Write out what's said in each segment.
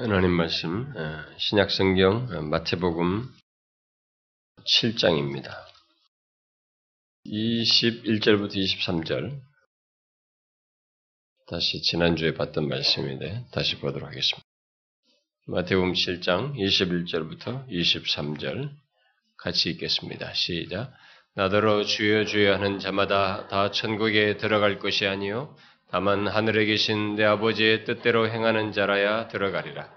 하나님 말씀 신약 성경 마태복음 7장입니다. 21절부터 23절 다시 지난주에 봤던 말씀인데 다시 보도록 하겠습니다. 마태복음 7장 21절부터 23절 같이 읽겠습니다. 시작. 나더러 주여 주여 하는 자마다 다 천국에 들어갈 것이 아니요 다만 하늘에 계신 내 아버지의 뜻대로 행하는 자라야 들어가리라.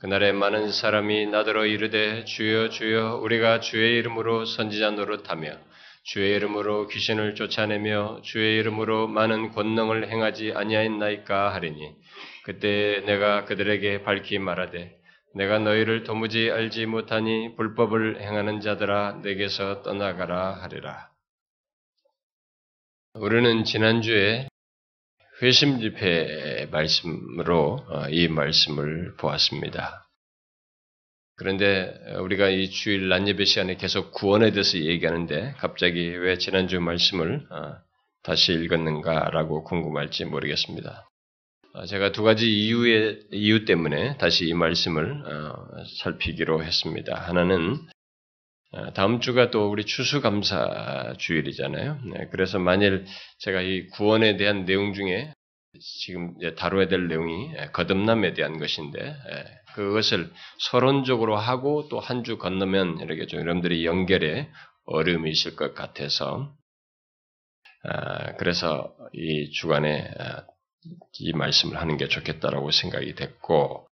그날에 많은 사람이 나더러 이르되 주여 주여 우리가 주의 이름으로 선지자 노릇하며 주의 이름으로 귀신을 쫓아내며 주의 이름으로 많은 권능을 행하지 아니하였나이까 하리니 그때 내가 그들에게 밝히 말하되 내가 너희를 도무지 알지 못하니 불법을 행하는 자들아 내게서 떠나가라 하리라. 우리는 지난주에 회심 집회 말씀으로 어, 이 말씀을 보았습니다. 그런데 우리가 이 주일 난예배 시간에 계속 구원에 대해서 얘기하는데 갑자기 왜 지난주 말씀을 어, 다시 읽었는가라고 궁금할지 모르겠습니다. 어, 제가 두 가지 이유의 이유 때문에 다시 이 말씀을 살피기로 했습니다. 하나는 어, 다음 주가 또 우리 추수감사 주일이잖아요. 네, 그래서 만일 제가 이 구원에 대한 내용 중에 지금 다뤄야 될 내용이 예, 거듭남에 대한 것인데 예, 그것을 서론적으로 하고 또 한 주 건너면 이렇게 좀 여러분들이 연결에 어려움이 있을 것 같아서 아, 그래서 이 주간에 아, 이 말씀을 하는 게 좋겠다라고 생각이 됐고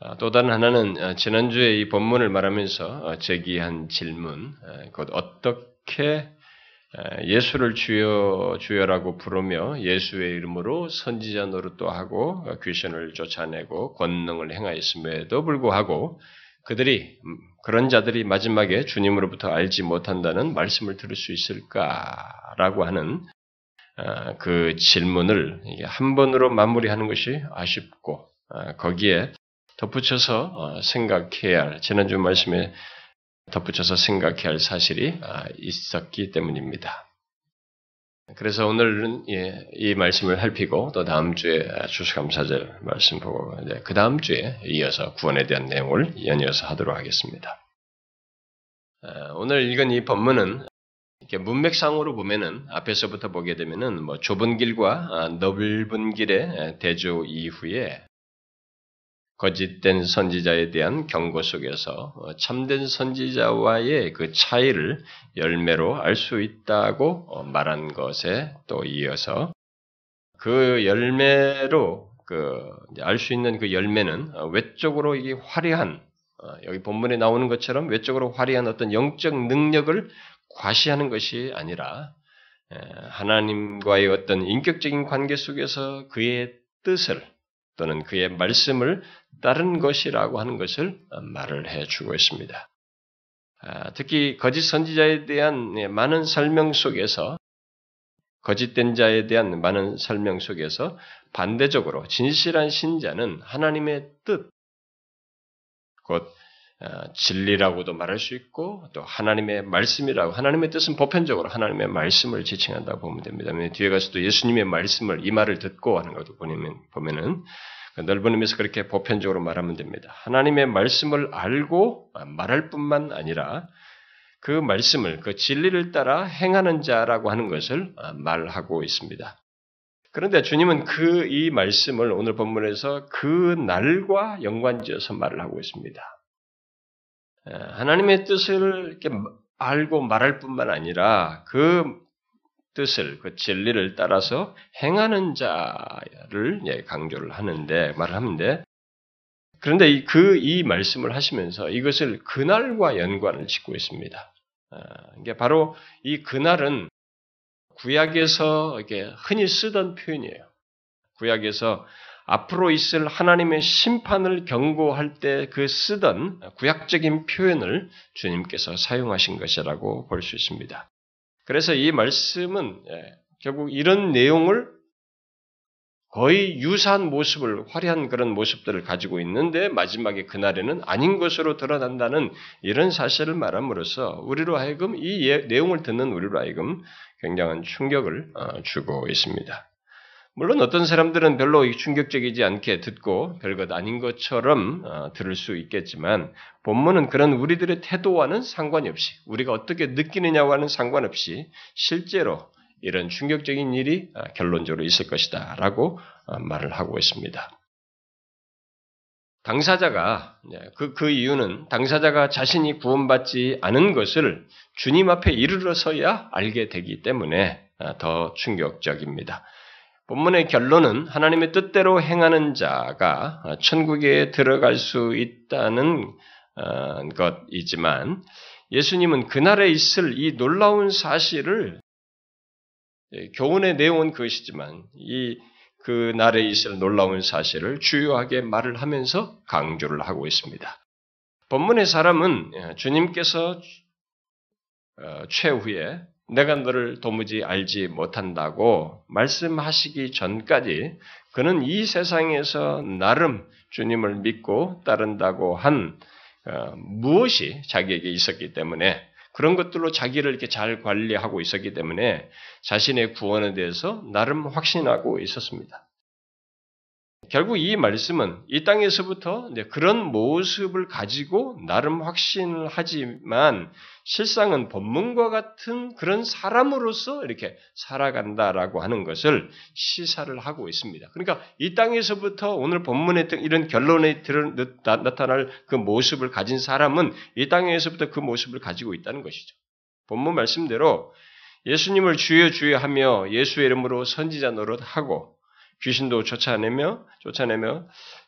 아, 또 다른 하나는 아, 지난주에 이 본문을 말하면서 어, 제기한 질문, 곧 어떻게 예수를 주여 주여라고 부르며 예수의 이름으로 선지자 노릇도 하고 어, 귀신을 쫓아내고 권능을 행하였음에도 불구하고 그들이 음, 그런 자들이 마지막에 주님으로부터 알지 못한다는 말씀을 들을 수 있을까라고 하는 아, 그 질문을 한 번으로 마무리하는 것이 아쉽고 거기에 덧붙여서 어, 생각해야 할, 지난주 말씀에 덧붙여서 생각해야 할 사실이 아, 있었기 때문입니다. 그래서 오늘은 예, 이 말씀을 살피고 또 다음 주에 주수감사절 말씀 보고 그 다음 주에 이어서 구원에 대한 내용을 연이어서 하도록 하겠습니다. 아, 오늘 읽은 이 본문은 이렇게 문맥상으로 보면은 앞에서부터 보게 되면은 뭐 좁은 길과 아, 넓은 길의 대조 이후에 거짓된 선지자에 대한 경고 속에서 어, 참된 선지자와의 그 차이를 열매로 알 수 있다고 어, 말한 것에 또 이어서 그 열매로 그 알 수 있는 그 열매는 어, 외적으로 이게 화려한 여기 본문에 나오는 것처럼 외적으로 화려한 어떤 영적 능력을 과시하는 것이 아니라 하나님과의 어떤 인격적인 관계 속에서 그의 뜻을 또는 그의 말씀을 따른 것이라고 하는 것을 말을 해주고 있습니다. 아, 특히 거짓 선지자에 대한 예, 많은 설명 속에서 거짓된 자에 대한 많은 설명 속에서 반대적으로 진실한 신자는 하나님의 뜻, 곧 아, 진리라고도 말할 수 있고 또 하나님의 말씀이라고 하나님의 뜻은 보편적으로 하나님의 말씀을 지칭한다고 보면 됩니다. 뒤에 가서도 예수님의 말씀을 이 말을 듣고 하는 것도 보면 보면은 그 넓은 의미에서 그렇게 보편적으로 말하면 됩니다. 하나님의 말씀을 알고 말할 뿐만 아니라 그 말씀을 그 진리를 따라 행하는 자라고 하는 것을 말하고 있습니다. 그런데 주님은 그 이 말씀을 오늘 본문에서 그 날과 연관지어서 말을 하고 있습니다. 하나님의 뜻을 이렇게 알고 말할 뿐만 아니라 그 뜻을 그 진리를 따라서 행하는 자를 예, 강조를 하는데 말을 하는데 그런데 그이 이 말씀을 하시면서 이것을 그날과 연관을 짓고 있습니다. 아, 이게 바로 이 그날은 구약에서 이게 흔히 쓰던 표현이에요. 구약에서 앞으로 있을 하나님의 심판을 경고할 때 그 쓰던 구약적인 표현을 주님께서 사용하신 것이라고 볼 수 있습니다. 그래서 이 말씀은 예, 결국 이런 내용을 거의 유사한 모습을, 화려한 그런 모습들을 가지고 있는데 마지막에 그날에는 아닌 것으로 드러난다는 이런 사실을 말함으로써 우리로 하여금 이 예, 내용을 듣는 우리로 하여금 굉장한 충격을 어, 주고 있습니다. 물론 어떤 사람들은 별로 충격적이지 않게 듣고 별것 아닌 것처럼 어, 들을 수 있겠지만 본문은 그런 우리들의 태도와는 상관이 없이 우리가 어떻게 느끼느냐와는 상관없이 실제로 이런 충격적인 일이 어, 결론적으로 있을 것이다 라고 어, 말을 하고 있습니다. 당사자가 그, 그 이유는 당사자가 자신이 구원받지 않은 것을 주님 앞에 이르러서야 알게 되기 때문에 더 충격적입니다. 본문의 결론은 하나님의 뜻대로 행하는 자가 천국에 들어갈 수 있다는 어, 것이지만 예수님은 그날에 있을 이 놀라운 사실을 예, 교훈의 내용은 그것이지만 이 그날에 있을 놀라운 사실을 주요하게 말을 하면서 강조를 하고 있습니다. 본문의 사람은 예, 주님께서 어, 최후에 내가 너를 도무지 알지 못한다고 말씀하시기 전까지 그는 이 세상에서 나름 주님을 믿고 따른다고 한 어, 무엇이 자기에게 있었기 때문에 그런 것들로 자기를 이렇게 잘 관리하고 있었기 때문에 자신의 구원에 대해서 나름 확신하고 있었습니다. 결국 이 말씀은 이 땅에서부터 그런 모습을 가지고 나름 확신을 하지만 실상은 본문과 같은 그런 사람으로서 이렇게 살아간다라고 하는 것을 시사를 하고 있습니다. 그러니까 이 땅에서부터 오늘 본문에 이런 결론에 나타날 그 모습을 가진 사람은 이 땅에서부터 그 모습을 가지고 있다는 것이죠. 본문 말씀대로 예수님을 주여 주여 하며 예수의 이름으로 선지자 노릇하고 귀신도 쫓아내며 쫓아내며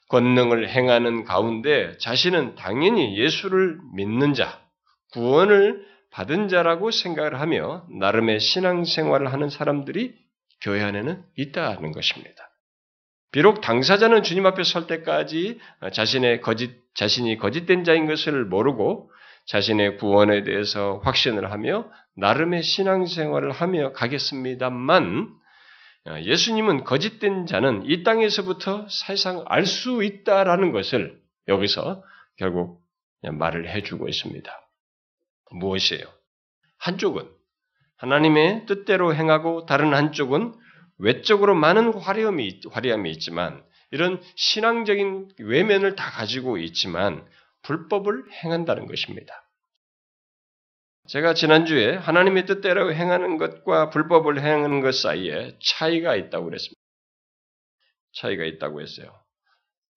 권능을 행하는 가운데 자신은 당연히 예수를 믿는 자, 구원을 받은 자라고 생각을 하며 나름의 신앙생활을 하는 사람들이 교회 안에는 있다는 것입니다. 비록 당사자는 주님 앞에 설 때까지 자신의 거짓, 자신이 거짓된 자인 것을 모르고 자신의 구원에 대해서 확신을 하며 나름의 신앙생활을 하며 가겠습니다만 어, 예수님은 거짓된 자는 이 땅에서부터 사실상 알 수 있다라는 것을 여기서 결국 말을 해주고 있습니다. 무엇이에요? 한쪽은 하나님의 뜻대로 행하고 다른 한쪽은 외적으로 많은 화려함이, 화려함이 있지만 이런 신앙적인 외면을 다 가지고 있지만 불법을 행한다는 것입니다. 제가 지난주에 하나님의 뜻대로 행하는 것과 불법을 행하는 것 사이에 차이가 있다고 그랬습니다. 차이가 있다고 했어요.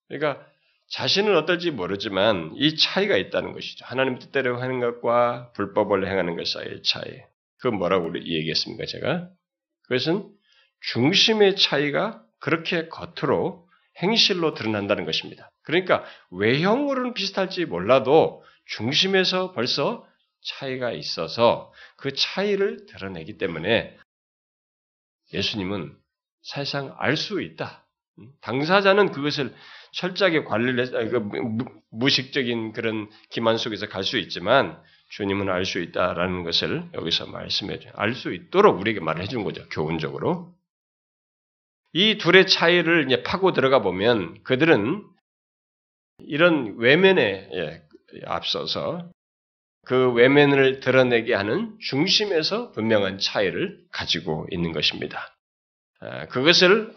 그러니까 자신은 어떨지 모르지만 이 차이가 있다는 것이죠. 하나님 뜻대로 하는 것과 불법을 행하는 것 사이의 차이. 그 뭐라고 얘기했습니까, 제가? 그것은 중심의 차이가 그렇게 겉으로 행실로 드러난다는 것입니다. 그러니까 외형으로는 비슷할지 몰라도 중심에서 벌써 차이가 있어서 그 차이를 드러내기 때문에 예수님은 사실상 알 수 있다. 당사자는 그것을 철저하게 관리를 해서 그 무식적인 그런 기만 속에서 갈 수 있지만 주님은 알 수 있다라는 것을 여기서 말씀해 줘요. 알 수 있도록 우리에게 말해 준 거죠. 교훈적으로. 이 둘의 차이를 이제 파고 들어가 보면 그들은 이런 외면에 예, 앞서서 그 외면을 드러내게 하는 중심에서 분명한 차이를 가지고 있는 것입니다. 아, 그것을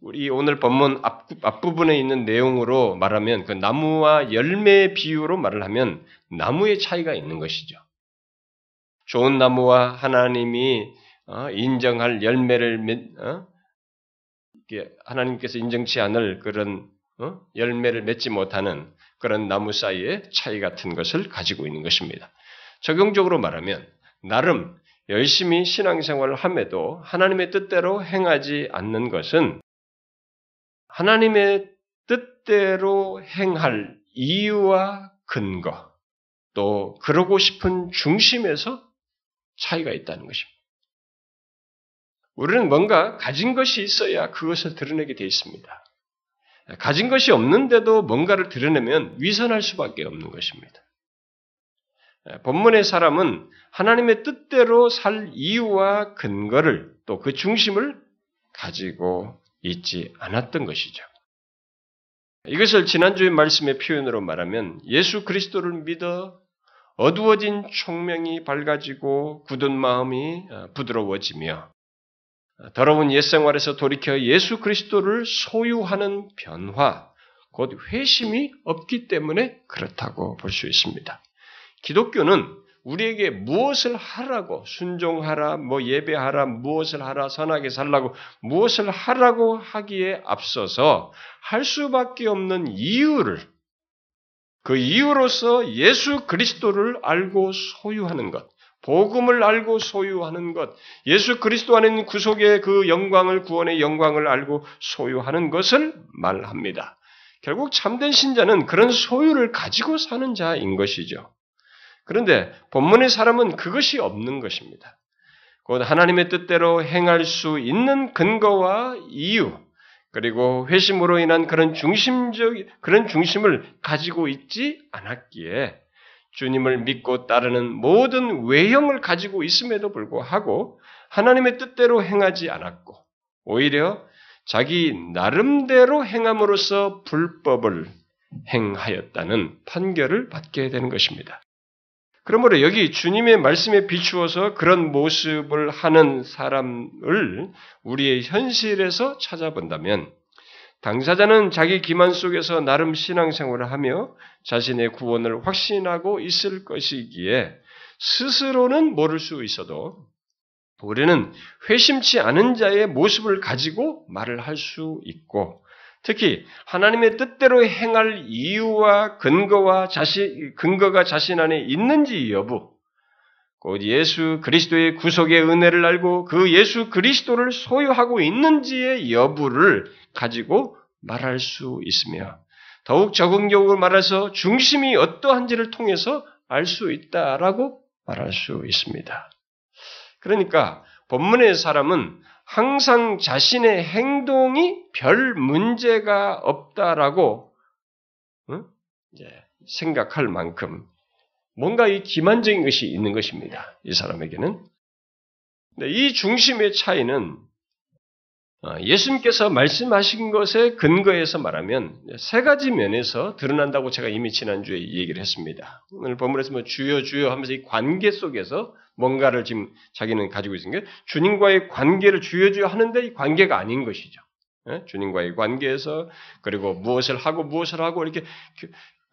우리 오늘 본문 앞, 앞부분에 있는 내용으로 말하면 그 나무와 열매 비유로 말을 하면 나무의 차이가 있는 것이죠. 좋은 나무와 하나님이 어, 인정할 열매를 어, 하나님께서 인정치 않을 그런 어, 열매를 맺지 못하는 그런 나무 사이의 차이 같은 것을 가지고 있는 것입니다. 적용적으로 말하면 나름 열심히 신앙생활을 함에도 하나님의 뜻대로 행하지 않는 것은 하나님의 뜻대로 행할 이유와 근거, 또 그러고 싶은 중심에서 차이가 있다는 것입니다. 우리는 뭔가 가진 것이 있어야 그것을 드러내게 되어 있습니다. 가진 것이 없는데도 뭔가를 드러내면 위선할 수밖에 없는 것입니다. 본문의 사람은 하나님의 뜻대로 살 이유와 근거를 또 그 중심을 가지고 있지 않았던 것이죠. 이것을 지난주의 말씀의 표현으로 말하면 예수 그리스도를 믿어 어두워진 총명이 밝아지고 굳은 마음이 부드러워지며 더러운 옛 생활에서 돌이켜 예수 그리스도를 소유하는 변화, 곧 회심이 없기 때문에 그렇다고 볼 수 있습니다. 기독교는 우리에게 무엇을 하라고 순종하라, 뭐 예배하라, 무엇을 하라, 선하게 살라고 무엇을 하라고 하기에 앞서서 할 수밖에 없는 이유를 그 이유로서 예수 그리스도를 알고 소유하는 것, 복음을 알고 소유하는 것, 예수 그리스도 안에 있는 구속의 그 영광을 구원의 영광을 알고 소유하는 것을 말합니다. 결국 참된 신자는 그런 소유를 가지고 사는 자인 것이죠. 그런데 본문의 사람은 그것이 없는 것입니다. 곧 하나님의 뜻대로 행할 수 있는 근거와 이유, 그리고 회심으로 인한 그런 중심적, 그런 중심을 가지고 있지 않았기에 주님을 믿고 따르는 모든 외형을 가지고 있음에도 불구하고 하나님의 뜻대로 행하지 않았고, 오히려 자기 나름대로 행함으로써 불법을 행하였다는 판결을 받게 되는 것입니다. 그러므로 여기 주님의 말씀에 비추어서 그런 모습을 하는 사람을 우리의 현실에서 찾아본다면 당사자는 자기 기만 속에서 나름 신앙생활을 하며 자신의 구원을 확신하고 있을 것이기에 스스로는 모를 수 있어도 우리는 회심치 않은 자의 모습을 가지고 말을 할 수 있고 특히 하나님의 뜻대로 행할 이유와 근거와 자신 근거가 자신 안에 있는지 여부 곧 예수 그리스도의 구속의 은혜를 알고 그 예수 그리스도를 소유하고 있는지의 여부를 가지고 말할 수 있으며 더욱 적응적으로 말해서 중심이 어떠한지를 통해서 알 수 있다라고 말할 수 있습니다. 그러니까 본문의 사람은 항상 자신의 행동이 별 문제가 없다라고 응? 생각할 만큼 뭔가 이 기만적인 것이 있는 것입니다. 이 사람에게는. 이 중심의 차이는 어, 예수님께서 말씀하신 것에 근거해서 말하면 세 가지 면에서 드러난다고 제가 이미 지난주에 얘기를 했습니다. 오늘 본문에서 뭐 주여 주여 하면서 이 관계 속에서 뭔가를 지금 자기는 가지고 있는 게 주님과의 관계를 주여 주여 하는데 이 관계가 아닌 것이죠. 예? 주님과의 관계에서 그리고 무엇을 하고 무엇을 하고 이렇게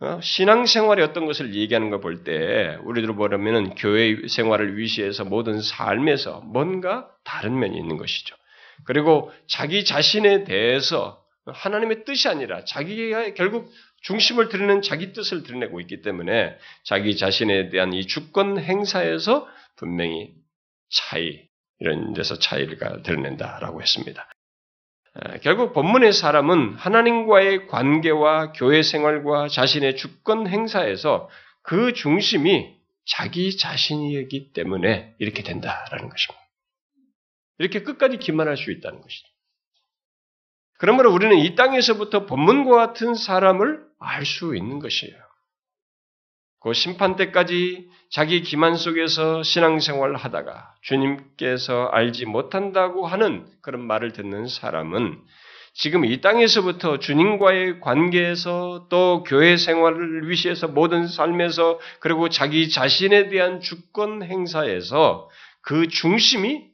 어? 신앙생활의 어떤 것을 얘기하는 걸 볼 때 우리들 보려면은 교회 생활을 위시해서 모든 삶에서 뭔가 다른 면이 있는 것이죠. 그리고 자기 자신에 대해서 하나님의 뜻이 아니라 자기가 결국 중심을 드리는 자기 뜻을 드러내고 있기 때문에 자기 자신에 대한 이 주권 행사에서 분명히 차이, 이런 데서 차이가 드러낸다라고 했습니다. 결국 본문의 사람은 하나님과의 관계와 교회 생활과 자신의 주권 행사에서 그 중심이 자기 자신이기 때문에 이렇게 된다라는 것입니다. 이렇게 끝까지 기만할 수 있다는 것이죠. 그러므로 우리는 이 땅에서부터 본문과 같은 사람을 알 수 있는 것이에요. 그 심판 때까지 자기 기만 속에서 신앙생활을 하다가 주님께서 알지 못한다고 하는 그런 말을 듣는 사람은 지금 이 땅에서부터 주님과의 관계에서 또 교회 생활을 위시해서 모든 삶에서 그리고 자기 자신에 대한 주권 행사에서 그 중심이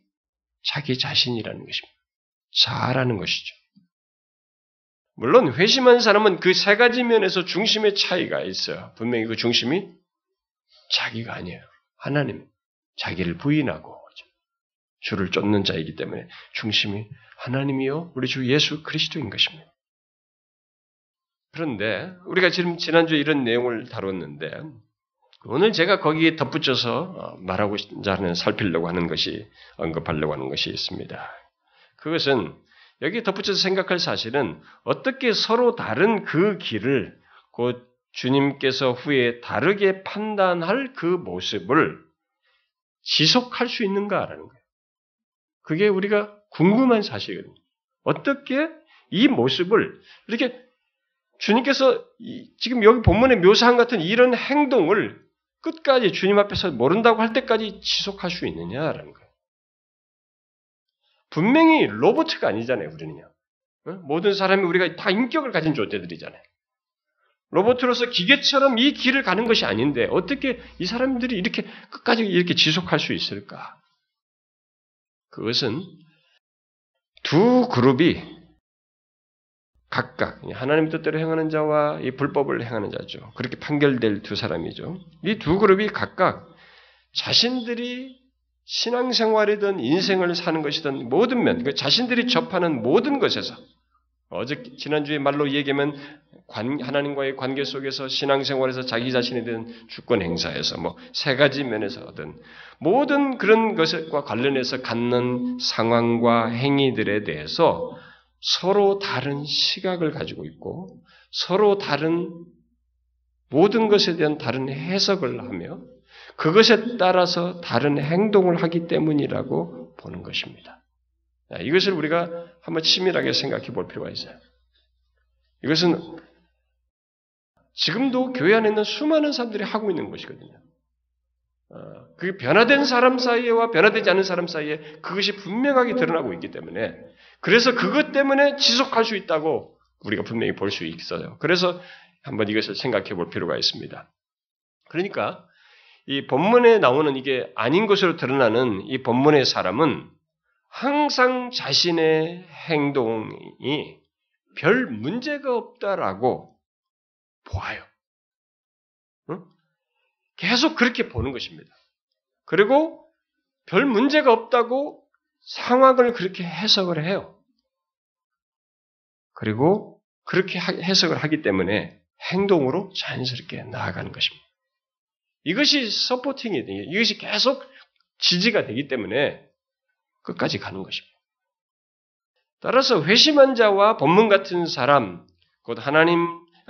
자기 자신이라는 것입니다. 자라는 것이죠. 물론 회심한 사람은 그 세 가지 면에서 중심의 차이가 있어요. 분명히 그 중심이 자기가 아니에요. 하나님, 자기를 부인하고 주를 쫓는 자이기 때문에 중심이 하나님이요, 우리 주 예수 그리스도인 것입니다. 그런데 우리가 지금 지난주에 이런 내용을 다뤘는데 오늘 제가 거기에 덧붙여서 어, 말하고 싶는 살피려고 하는 것이 언급하려고 하는 것이 있습니다. 그것은 여기 덧붙여서 생각할 사실은 어떻게 서로 다른 그 길을 곧 주님께서 후에 다르게 판단할 그 모습을 지속할 수 있는가라는 거예요. 그게 우리가 궁금한 사실이거든요. 어떻게 이 모습을 이렇게 주님께서 지금 여기 본문에 묘사한 같은 이런 행동을 끝까지 주님 앞에서 모른다고 할 때까지 지속할 수 있느냐라는 거예요. 분명히 로봇가 아니잖아요, 우리는요. 모든 사람이 우리가 다 인격을 가진 존재들이잖아요. 로봇으로서 기계처럼 이 길을 가는 것이 아닌데 어떻게 이 사람들이 이렇게 끝까지 이렇게 지속할 수 있을까? 그것은 두 그룹이 각각 하나님 뜻대로 행하는 자와 이 불법을 행하는 자죠. 그렇게 판결될 두 사람이죠. 이 두 그룹이 각각 자신들이 신앙생활이든 인생을 사는 것이든 모든 면, 그 자신들이 접하는 모든 것에서 어제 지난주에 말로 얘기하면 관, 하나님과의 관계 속에서 신앙생활에서 자기 자신에 대한 주권 행사에서 뭐 세 가지 면에서든 모든 그런 것과 관련해서 갖는 상황과 행위들에 대해서 서로 다른 시각을 가지고 있고 서로 다른 모든 것에 대한 다른 해석을 하며 그것에 따라서 다른 행동을 하기 때문이라고 보는 것입니다. 이것을 우리가 한번 치밀하게 생각해 볼 필요가 있어요. 이것은 지금도 교회 안에 있는 수많은 사람들이 하고 있는 것이거든요. 그 변화된 사람 사이에와 변화되지 않은 사람 사이에 그것이 분명하게 드러나고 있기 때문에 그래서 그것 때문에 지속할 수 있다고 우리가 분명히 볼 수 있어요. 그래서 한번 이것을 생각해 볼 필요가 있습니다. 그러니까 이 본문에 나오는 이게 아닌 것으로 드러나는 이 본문의 사람은 항상 자신의 행동이 별 문제가 없다라고 보아요. 응? 계속 그렇게 보는 것입니다. 그리고 별 문제가 없다고 상황을 그렇게 해석을 해요. 그리고 그렇게 해석을 하기 때문에 행동으로 자연스럽게 나아가는 것입니다. 이것이 서포팅이 되게 이것이 계속 지지가 되기 때문에 끝까지 가는 것입니다. 따라서 회심한 자와 본문 같은 사람, 곧 하나님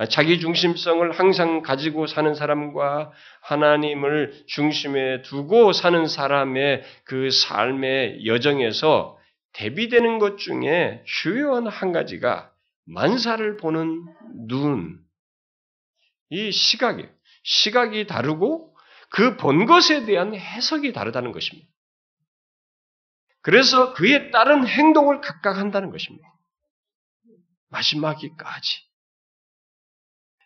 자기 중심성을 항상 가지고 사는 사람과 하나님을 중심에 두고 사는 사람의 그 삶의 여정에서 대비되는 것 중에 주요한 한 가지가 만사를 보는 눈, 이 시각이에요. 시각이 다르고 그 본 것에 대한 해석이 다르다는 것입니다. 그래서 그에 따른 행동을 각각 한다는 것입니다. 마지막이까지.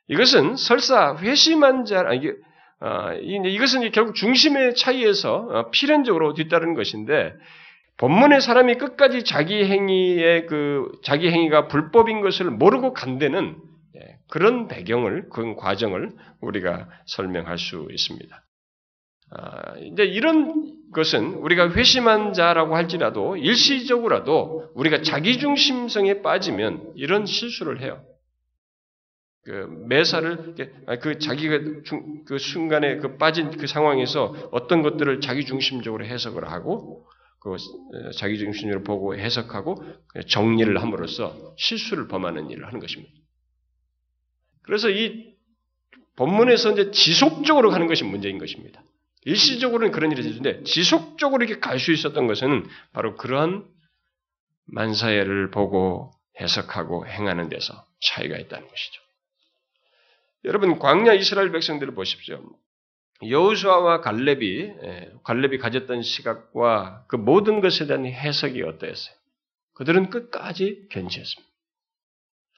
이것은 설사 회심한 자, 이게, 어, 이것은 결국 중심의 차이에서 어, 필연적으로 뒤따르는 것인데, 본문의 사람이 끝까지 자기 행위의 그, 자기 행위가 불법인 것을 모르고 간대는 예, 그런 배경을, 그런 과정을 우리가 설명할 수 있습니다. 아, 이제 이런 것은 우리가 회심한 자라고 할지라도 일시적으로라도 우리가 자기중심성에 빠지면 이런 실수를 해요. 그 매사를 아, 그 자기가 중, 그 순간에 그 빠진 그 상황에서 어떤 것들을 자기 중심적으로 해석을 하고 그 어, 자기 중심으로 보고 해석하고 정리를 함으로써 실수를 범하는 일을 하는 것입니다. 그래서 이 본문에서 이제 지속적으로 가는 것이 문제인 것입니다. 일시적으로는 그런 일이 있는데 지속적으로 이렇게 갈 수 있었던 것은 바로 그러한 만사예를 보고 해석하고 행하는 데서 차이가 있다는 것이죠. 여러분 광야 이스라엘 백성들을 보십시오. 여호수아와 갈렙이 예, 갈렙이 가졌던 시각과 그 모든 것에 대한 해석이 어떠했어요? 그들은 끝까지 견지했습니다.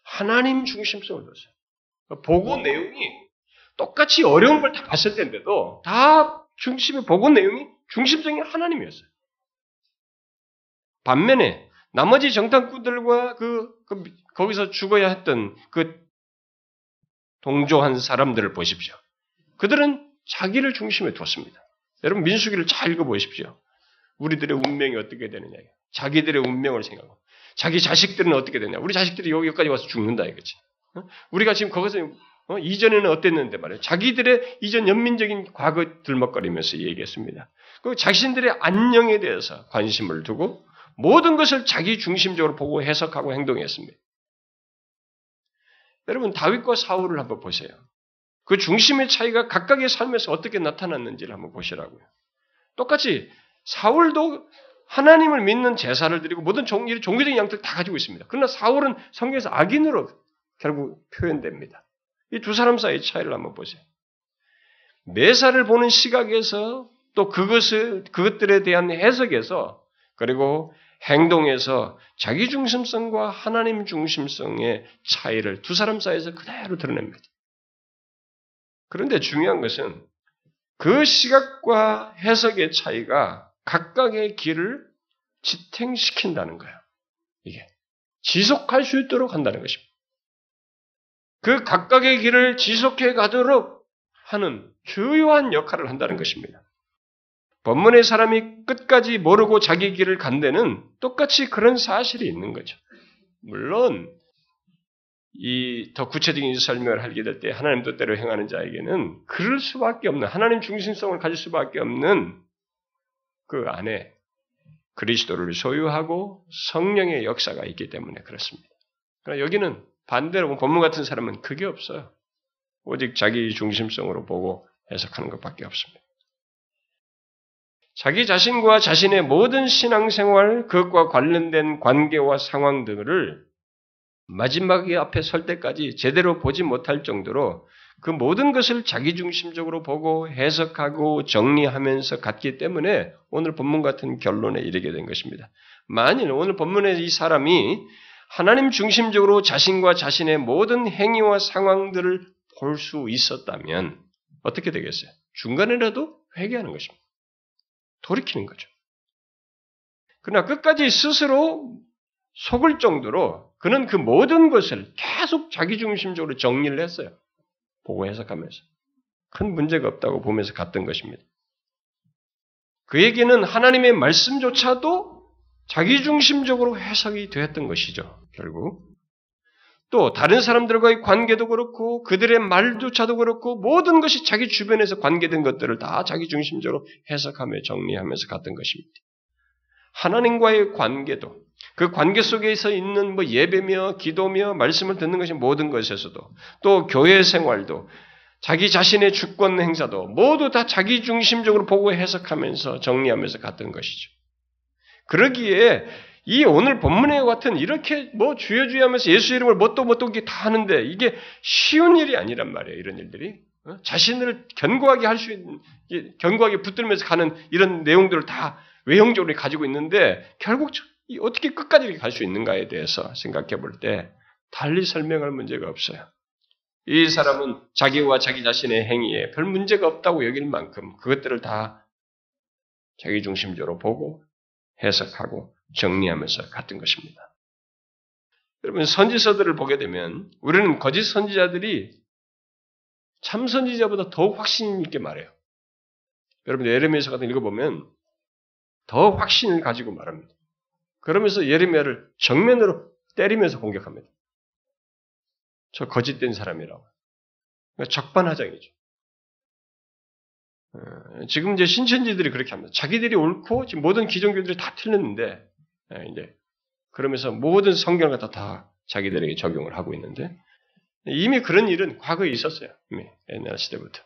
하나님 중심성을 뒀어요. 보고 내용이 똑같이 어려운 걸 다 봤을 텐데도 다 중심의 보고 내용이 중심성이 하나님이었어요. 반면에 나머지 정탐꾼들과 그, 그 거기서 죽어야 했던 그 동조한 사람들을 보십시오. 그들은 자기를 중심에 뒀습니다. 여러분 민수기를 잘 읽어보십시오. 우리들의 운명이 어떻게 되느냐. 자기들의 운명을 생각하고 자기 자식들은 어떻게 되냐. 우리 자식들이 여기까지 와서 죽는다 이거지. 어? 우리가 지금 거기서 어? 이전에는 어땠는데 말이에요. 자기들의 이전 연민적인 과거 들먹거리면서 얘기했습니다. 그 자신들의 안녕에 대해서 관심을 두고 모든 것을 자기 중심적으로 보고 해석하고 행동했습니다. 여러분 다윗과 사울을 한번 보세요. 그 중심의 차이가 각각의 삶에서 어떻게 나타났는지를 한번 보시라고요. 똑같이 사울도 하나님을 믿는 제사를 드리고 모든 종, 종교적인 양들 다 가지고 있습니다. 그러나 사울은 성경에서 악인으로 결국 표현됩니다. 이 두 사람 사이의 차이를 한번 보세요. 매사를 보는 시각에서 또 그것을, 그것들에 대한 해석에서 그리고 행동에서 자기 중심성과 하나님 중심성의 차이를 두 사람 사이에서 그대로 드러냅니다. 그런데 중요한 것은 그 시각과 해석의 차이가 각각의 길을 지탱시킨다는 거예요. 이게 지속할 수 있도록 한다는 것입니다. 그 각각의 길을 지속해 가도록 하는 주요한 역할을 한다는 것입니다. 법문의 사람이 끝까지 모르고 자기 길을 간 데는 똑같이 그런 사실이 있는 거죠. 물론 이 더 구체적인 설명을 하게 될 때 하나님 뜻대로 행하는 자에게는 그럴 수밖에 없는 하나님 중심성을 가질 수밖에 없는 그 안에 그리스도를 소유하고 성령의 역사가 있기 때문에 그렇습니다. 그러나 여기는 반대로 본문 같은 사람은 그게 없어요. 오직 자기 중심성으로 보고 해석하는 것밖에 없습니다. 자기 자신과 자신의 모든 신앙생활, 그것과 관련된 관계와 상황 등을 마지막에 앞에 설 때까지 제대로 보지 못할 정도로 그 모든 것을 자기중심적으로 보고 해석하고 정리하면서 갔기 때문에 오늘 본문 같은 결론에 이르게 된 것입니다. 만일 오늘 본문의 이 사람이 하나님 중심적으로 자신과 자신의 모든 행위와 상황들을 볼 수 있었다면 어떻게 되겠어요? 중간에라도 회개하는 것입니다. 돌이키는 거죠. 그러나 끝까지 스스로 속을 정도로 그는 그 모든 것을 계속 자기중심적으로 정리를 했어요. 보고 해석하면서. 큰 문제가 없다고 보면서 갔던 것입니다. 그에게는 하나님의 말씀조차도 자기중심적으로 해석이 되었던 것이죠. 결국. 또 다른 사람들과의 관계도 그렇고 그들의 말조차도 그렇고 모든 것이 자기 주변에서 관계된 것들을 다 자기 중심적으로 해석하며 정리하면서 갔던 것입니다. 하나님과의 관계도 그 관계 속에서 있는 뭐 예배며 기도며 말씀을 듣는 것이 모든 것에서도 또 교회 생활도 자기 자신의 주권 행사도 모두 다 자기 중심적으로 보고 해석하면서 정리하면서 갔던 것이죠. 그러기에 이 오늘 본문에 같은 이렇게 뭐 주여 주여 하면서 예수 이름을 뭣도 뭣도 다 하는데 이게 쉬운 일이 아니란 말이에요. 이런 일들이. 어? 자신을 견고하게 할 수 있는, 견고하게 붙들면서 가는 이런 내용들을 다 외형적으로 가지고 있는데 결국 어떻게 끝까지 갈 수 있는가에 대해서 생각해 볼 때 달리 설명할 문제가 없어요. 이 사람은 자기와 자기 자신의 행위에 별 문제가 없다고 여길 만큼 그것들을 다 자기 중심적으로 보고 해석하고 정리하면서 갔던 것입니다. 여러분 선지서들을 보게 되면 우리는 거짓 선지자들이 참 선지자보다 더 확신 있게 말해요. 여러분 예레미야서 같은 읽어보면 더 확신을 가지고 말합니다. 그러면서 예레미야를 정면으로 때리면서 공격합니다. 저 거짓된 사람이라고. 그러니까 적반하장이죠. 어, 지금 이제 신천지들이 그렇게 합니다. 자기들이 옳고 지금 모든 기존교들이 다 틀렸는데 예, 이제 그러면서 모든 성경을 갖다 다 자기들에게 적용을 하고 있는데 이미 그런 일은 과거에 있었어요. 이미 옛날 시대부터.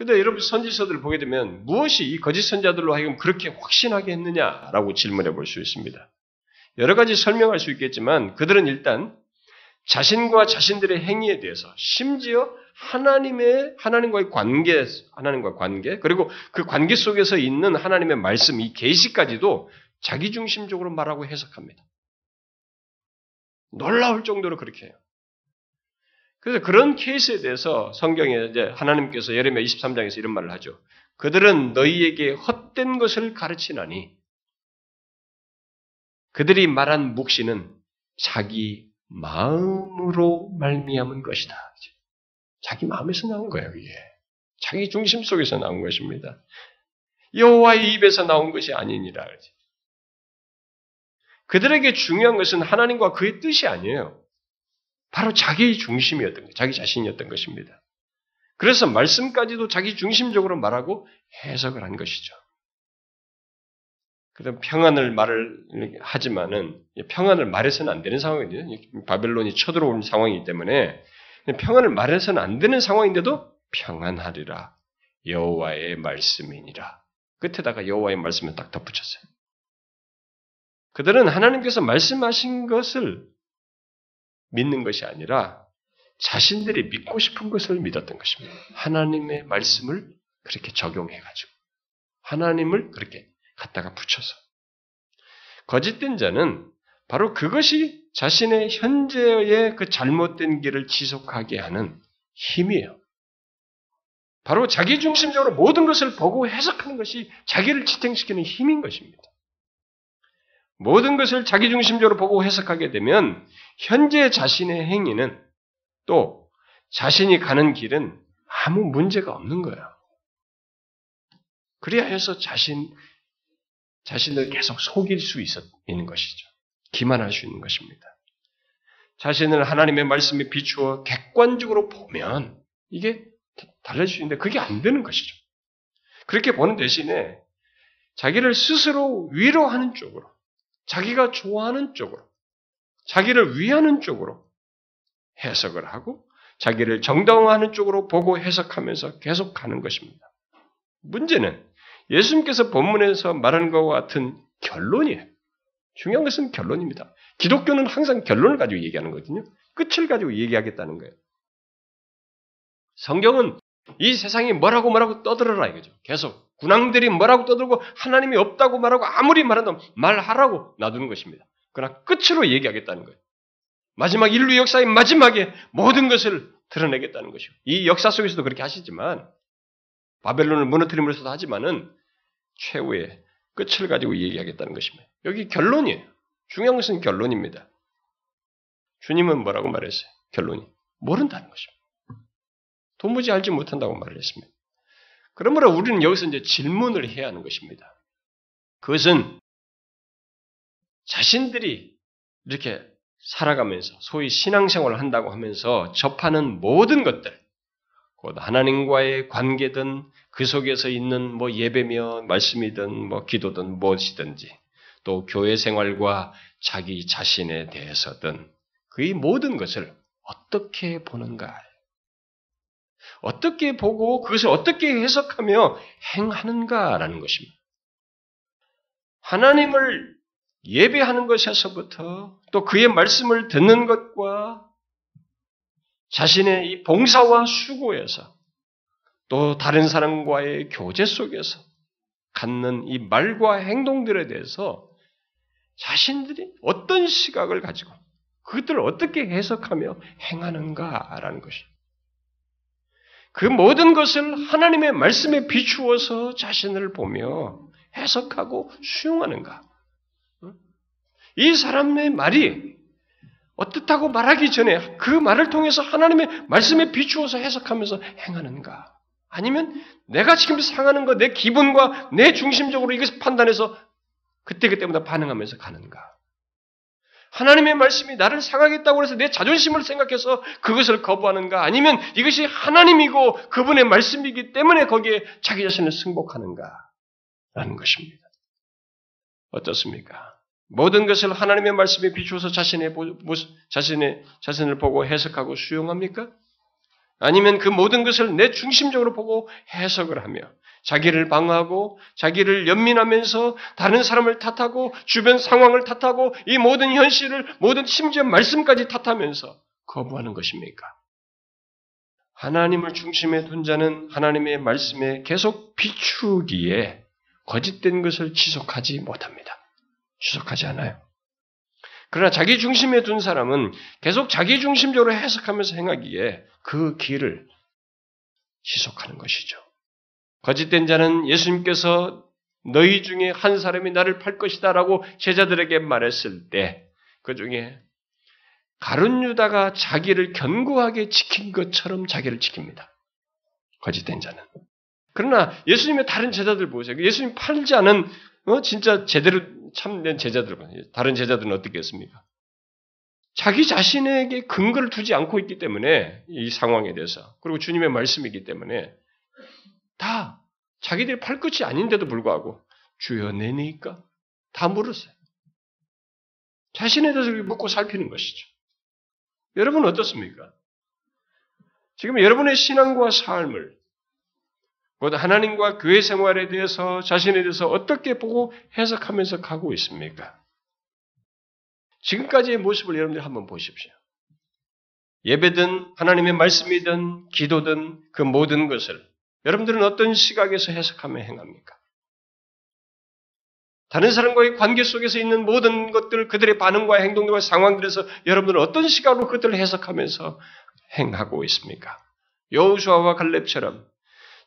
근데 여러분 선지서들을 보게 되면 무엇이 이 거짓 선자들로 하여금 그렇게 확신하게 했느냐라고 질문해 볼 수 있습니다. 여러 가지 설명할 수 있겠지만 그들은 일단 자신과 자신들의 행위에 대해서 심지어 하나님의 하나님과의 관계, 하나님과 관계 그리고 그 관계 속에서 있는 하나님의 말씀 이 계시까지도 자기 중심적으로 말하고 해석합니다. 놀라울 정도로 그렇게 해요. 그래서 그런 케이스에 대해서 성경에 이제 하나님께서 예레미야 23장에서 이런 말을 하죠. 그들은 너희에게 헛된 것을 가르치나니 그들이 말한 묵시는 자기 마음으로 말미암은 것이다. 자기 마음에서 나온 거예요, 이게. 자기 중심 속에서 나온 것입니다. 여호와의 입에서 나온 것이 아니니라. 그들에게 중요한 것은 하나님과 그의 뜻이 아니에요. 바로 자기 중심이었던 것, 자기 자신이었던 것입니다. 그래서 말씀까지도 자기 중심적으로 말하고 해석을 한 것이죠. 그다음 평안을 말을 하지만은 평안을 말해서는 안 되는 상황이거든요. 바벨론이 쳐들어온 상황이기 때문에 평안을 말해서는 안 되는 상황인데도 평안하리라 여호와의 말씀이니라. 끝에다가 여호와의 말씀을 딱 덧붙였어요. 그들은 하나님께서 말씀하신 것을 믿는 것이 아니라 자신들이 믿고 싶은 것을 믿었던 것입니다. 하나님의 말씀을 그렇게 적용해가지고 하나님을 그렇게 갖다가 붙여서 거짓된 자는 바로 그것이 자신의 현재의 그 잘못된 길을 지속하게 하는 힘이에요. 바로 자기 중심적으로 모든 것을 보고 해석하는 것이 자기를 지탱시키는 힘인 것입니다. 모든 것을 자기 중심적으로 보고 해석하게 되면 현재 자신의 행위는 또 자신이 가는 길은 아무 문제가 없는 거예요. 그래야 해서 자신, 자신을 계속 속일 수 있는 것이죠. 기만할 수 있는 것입니다. 자신을 하나님의 말씀에 비추어 객관적으로 보면 이게 달라질 수 있는데 그게 안 되는 것이죠. 그렇게 보는 대신에 자기를 스스로 위로하는 쪽으로, 자기가 좋아하는 쪽으로, 자기를 위하는 쪽으로 해석을 하고 자기를 정당화하는 쪽으로 보고 해석하면서 계속 가는 것입니다. 문제는 예수님께서 본문에서 말하는 것과 같은 결론이에요. 중요한 것은 결론입니다. 기독교는 항상 결론을 가지고 얘기하는 거거든요. 끝을 가지고 얘기하겠다는 거예요. 성경은 이 세상이 뭐라고 뭐라고 떠들어라 이거죠. 계속 군왕들이 뭐라고 떠들고 하나님이 없다고 말하고 아무리 말하든 말하라고 놔두는 것입니다. 그러나 끝으로 얘기하겠다는 거예요. 마지막 인류 역사의 마지막에 모든 것을 드러내겠다는 것이고 이 역사 속에서도 그렇게 하시지만 바벨론을 무너뜨림으로서도 하지만은 최후의 끝을 가지고 얘기하겠다는 것입니다. 여기 결론이에요. 중요한 것은 결론입니다. 주님은 뭐라고 말했어요? 결론이 모른다는 것입니다. 도무지 알지 못한다고 말을 했습니다. 그러므로 우리는 여기서 이제 질문을 해야 하는 것입니다. 그것은 자신들이 이렇게 살아가면서 소위 신앙생활을 한다고 하면서 접하는 모든 것들, 곧 하나님과의 관계든 그 속에서 있는 뭐 예배며 말씀이든 뭐 기도든 무엇이든지 또 교회 생활과 자기 자신에 대해서든 그 모든 것을 어떻게 보는가? 어떻게 보고 그것을 어떻게 해석하며 행하는가라는 것입니다. 하나님을 예배하는 것에서부터 또 그의 말씀을 듣는 것과 자신의 이 봉사와 수고에서 또 다른 사람과의 교제 속에서 갖는 이 말과 행동들에 대해서 자신들이 어떤 시각을 가지고 그것들을 어떻게 해석하며 행하는가라는 것이. 그 모든 것을 하나님의 말씀에 비추어서 자신을 보며 해석하고 수용하는가. 이 사람의 말이 어떻다고 말하기 전에 그 말을 통해서 하나님의 말씀에 비추어서 해석하면서 행하는가? 아니면 내가 지금 상하는 거, 내 기분과 내 중심적으로 이것을 판단해서 그때그때마다 반응하면서 가는가? 하나님의 말씀이 나를 상하겠다고 해서 내 자존심을 생각해서 그것을 거부하는가? 아니면 이것이 하나님이고 그분의 말씀이기 때문에 거기에 자기 자신을 승복하는가? 라는 것입니다. 어떻습니까? 모든 것을 하나님의 말씀에 비추어서 자신의 자신의 자신을 보고 해석하고 수용합니까? 아니면 그 모든 것을 내 중심적으로 보고 해석을 하며 자기를 방어하고 자기를 연민하면서 다른 사람을 탓하고 주변 상황을 탓하고 이 모든 현실을 모든 심지어 말씀까지 탓하면서 거부하는 것입니까? 하나님을 중심에 둔 자는 하나님의 말씀에 계속 비추기에 거짓된 것을 지속하지 못합니다. 지속하지 않아요. 그러나 자기 중심에 둔 사람은 계속 자기 중심적으로 해석하면서 행하기에 그 길을 지속하는 것이죠. 거짓된 자는 예수님께서 너희 중에 한 사람이 나를 팔 것이다 라고 제자들에게 말했을 때 그 중에 가룟 유다가 자기를 견고하게 지킨 것처럼 자기를 지킵니다. 거짓된 자는. 그러나 예수님의 다른 제자들 보세요. 예수님 팔지 않은 어, 진짜 제대로 참된 제자들, 다른 제자들은 어떻게 했습니까? 자기 자신에게 근거를 두지 않고 있기 때문에 이 상황에 대해서 그리고 주님의 말씀이기 때문에 다 자기들이 팔 것이 아닌데도 불구하고 주여 내니까 다 물었어요. 자신에 대해서 묻고 살피는 것이죠. 여러분 어떻습니까? 지금 여러분의 신앙과 삶을 곧 하나님과 교회 생활에 대해서 자신에 대해서 어떻게 보고 해석하면서 가고 있습니까? 지금까지의 모습을 여러분들이 한번 보십시오. 예배든 하나님의 말씀이든 기도든 그 모든 것을 여러분들은 어떤 시각에서 해석하며 행합니까? 다른 사람과의 관계 속에서 있는 모든 것들, 그들의 반응과 행동과 상황들에서 여러분들은 어떤 시각으로 그들을 해석하면서 행하고 있습니까? 여우수아와 갈렙처럼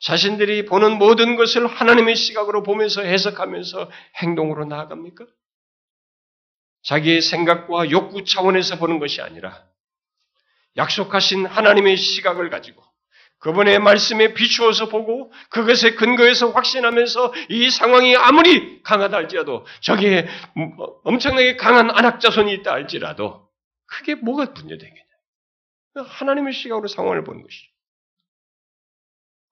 자신들이 보는 모든 것을 하나님의 시각으로 보면서 해석하면서 행동으로 나아갑니까? 자기의 생각과 욕구 차원에서 보는 것이 아니라 약속하신 하나님의 시각을 가지고 그분의 말씀에 비추어서 보고 그것에 근거해서 확신하면서 이 상황이 아무리 강하다 할지라도 저기에 엄청나게 강한 안학자손이 있다 할지라도 그게 뭐가 문제되겠냐. 하나님의 시각으로 상황을 보는 것이죠.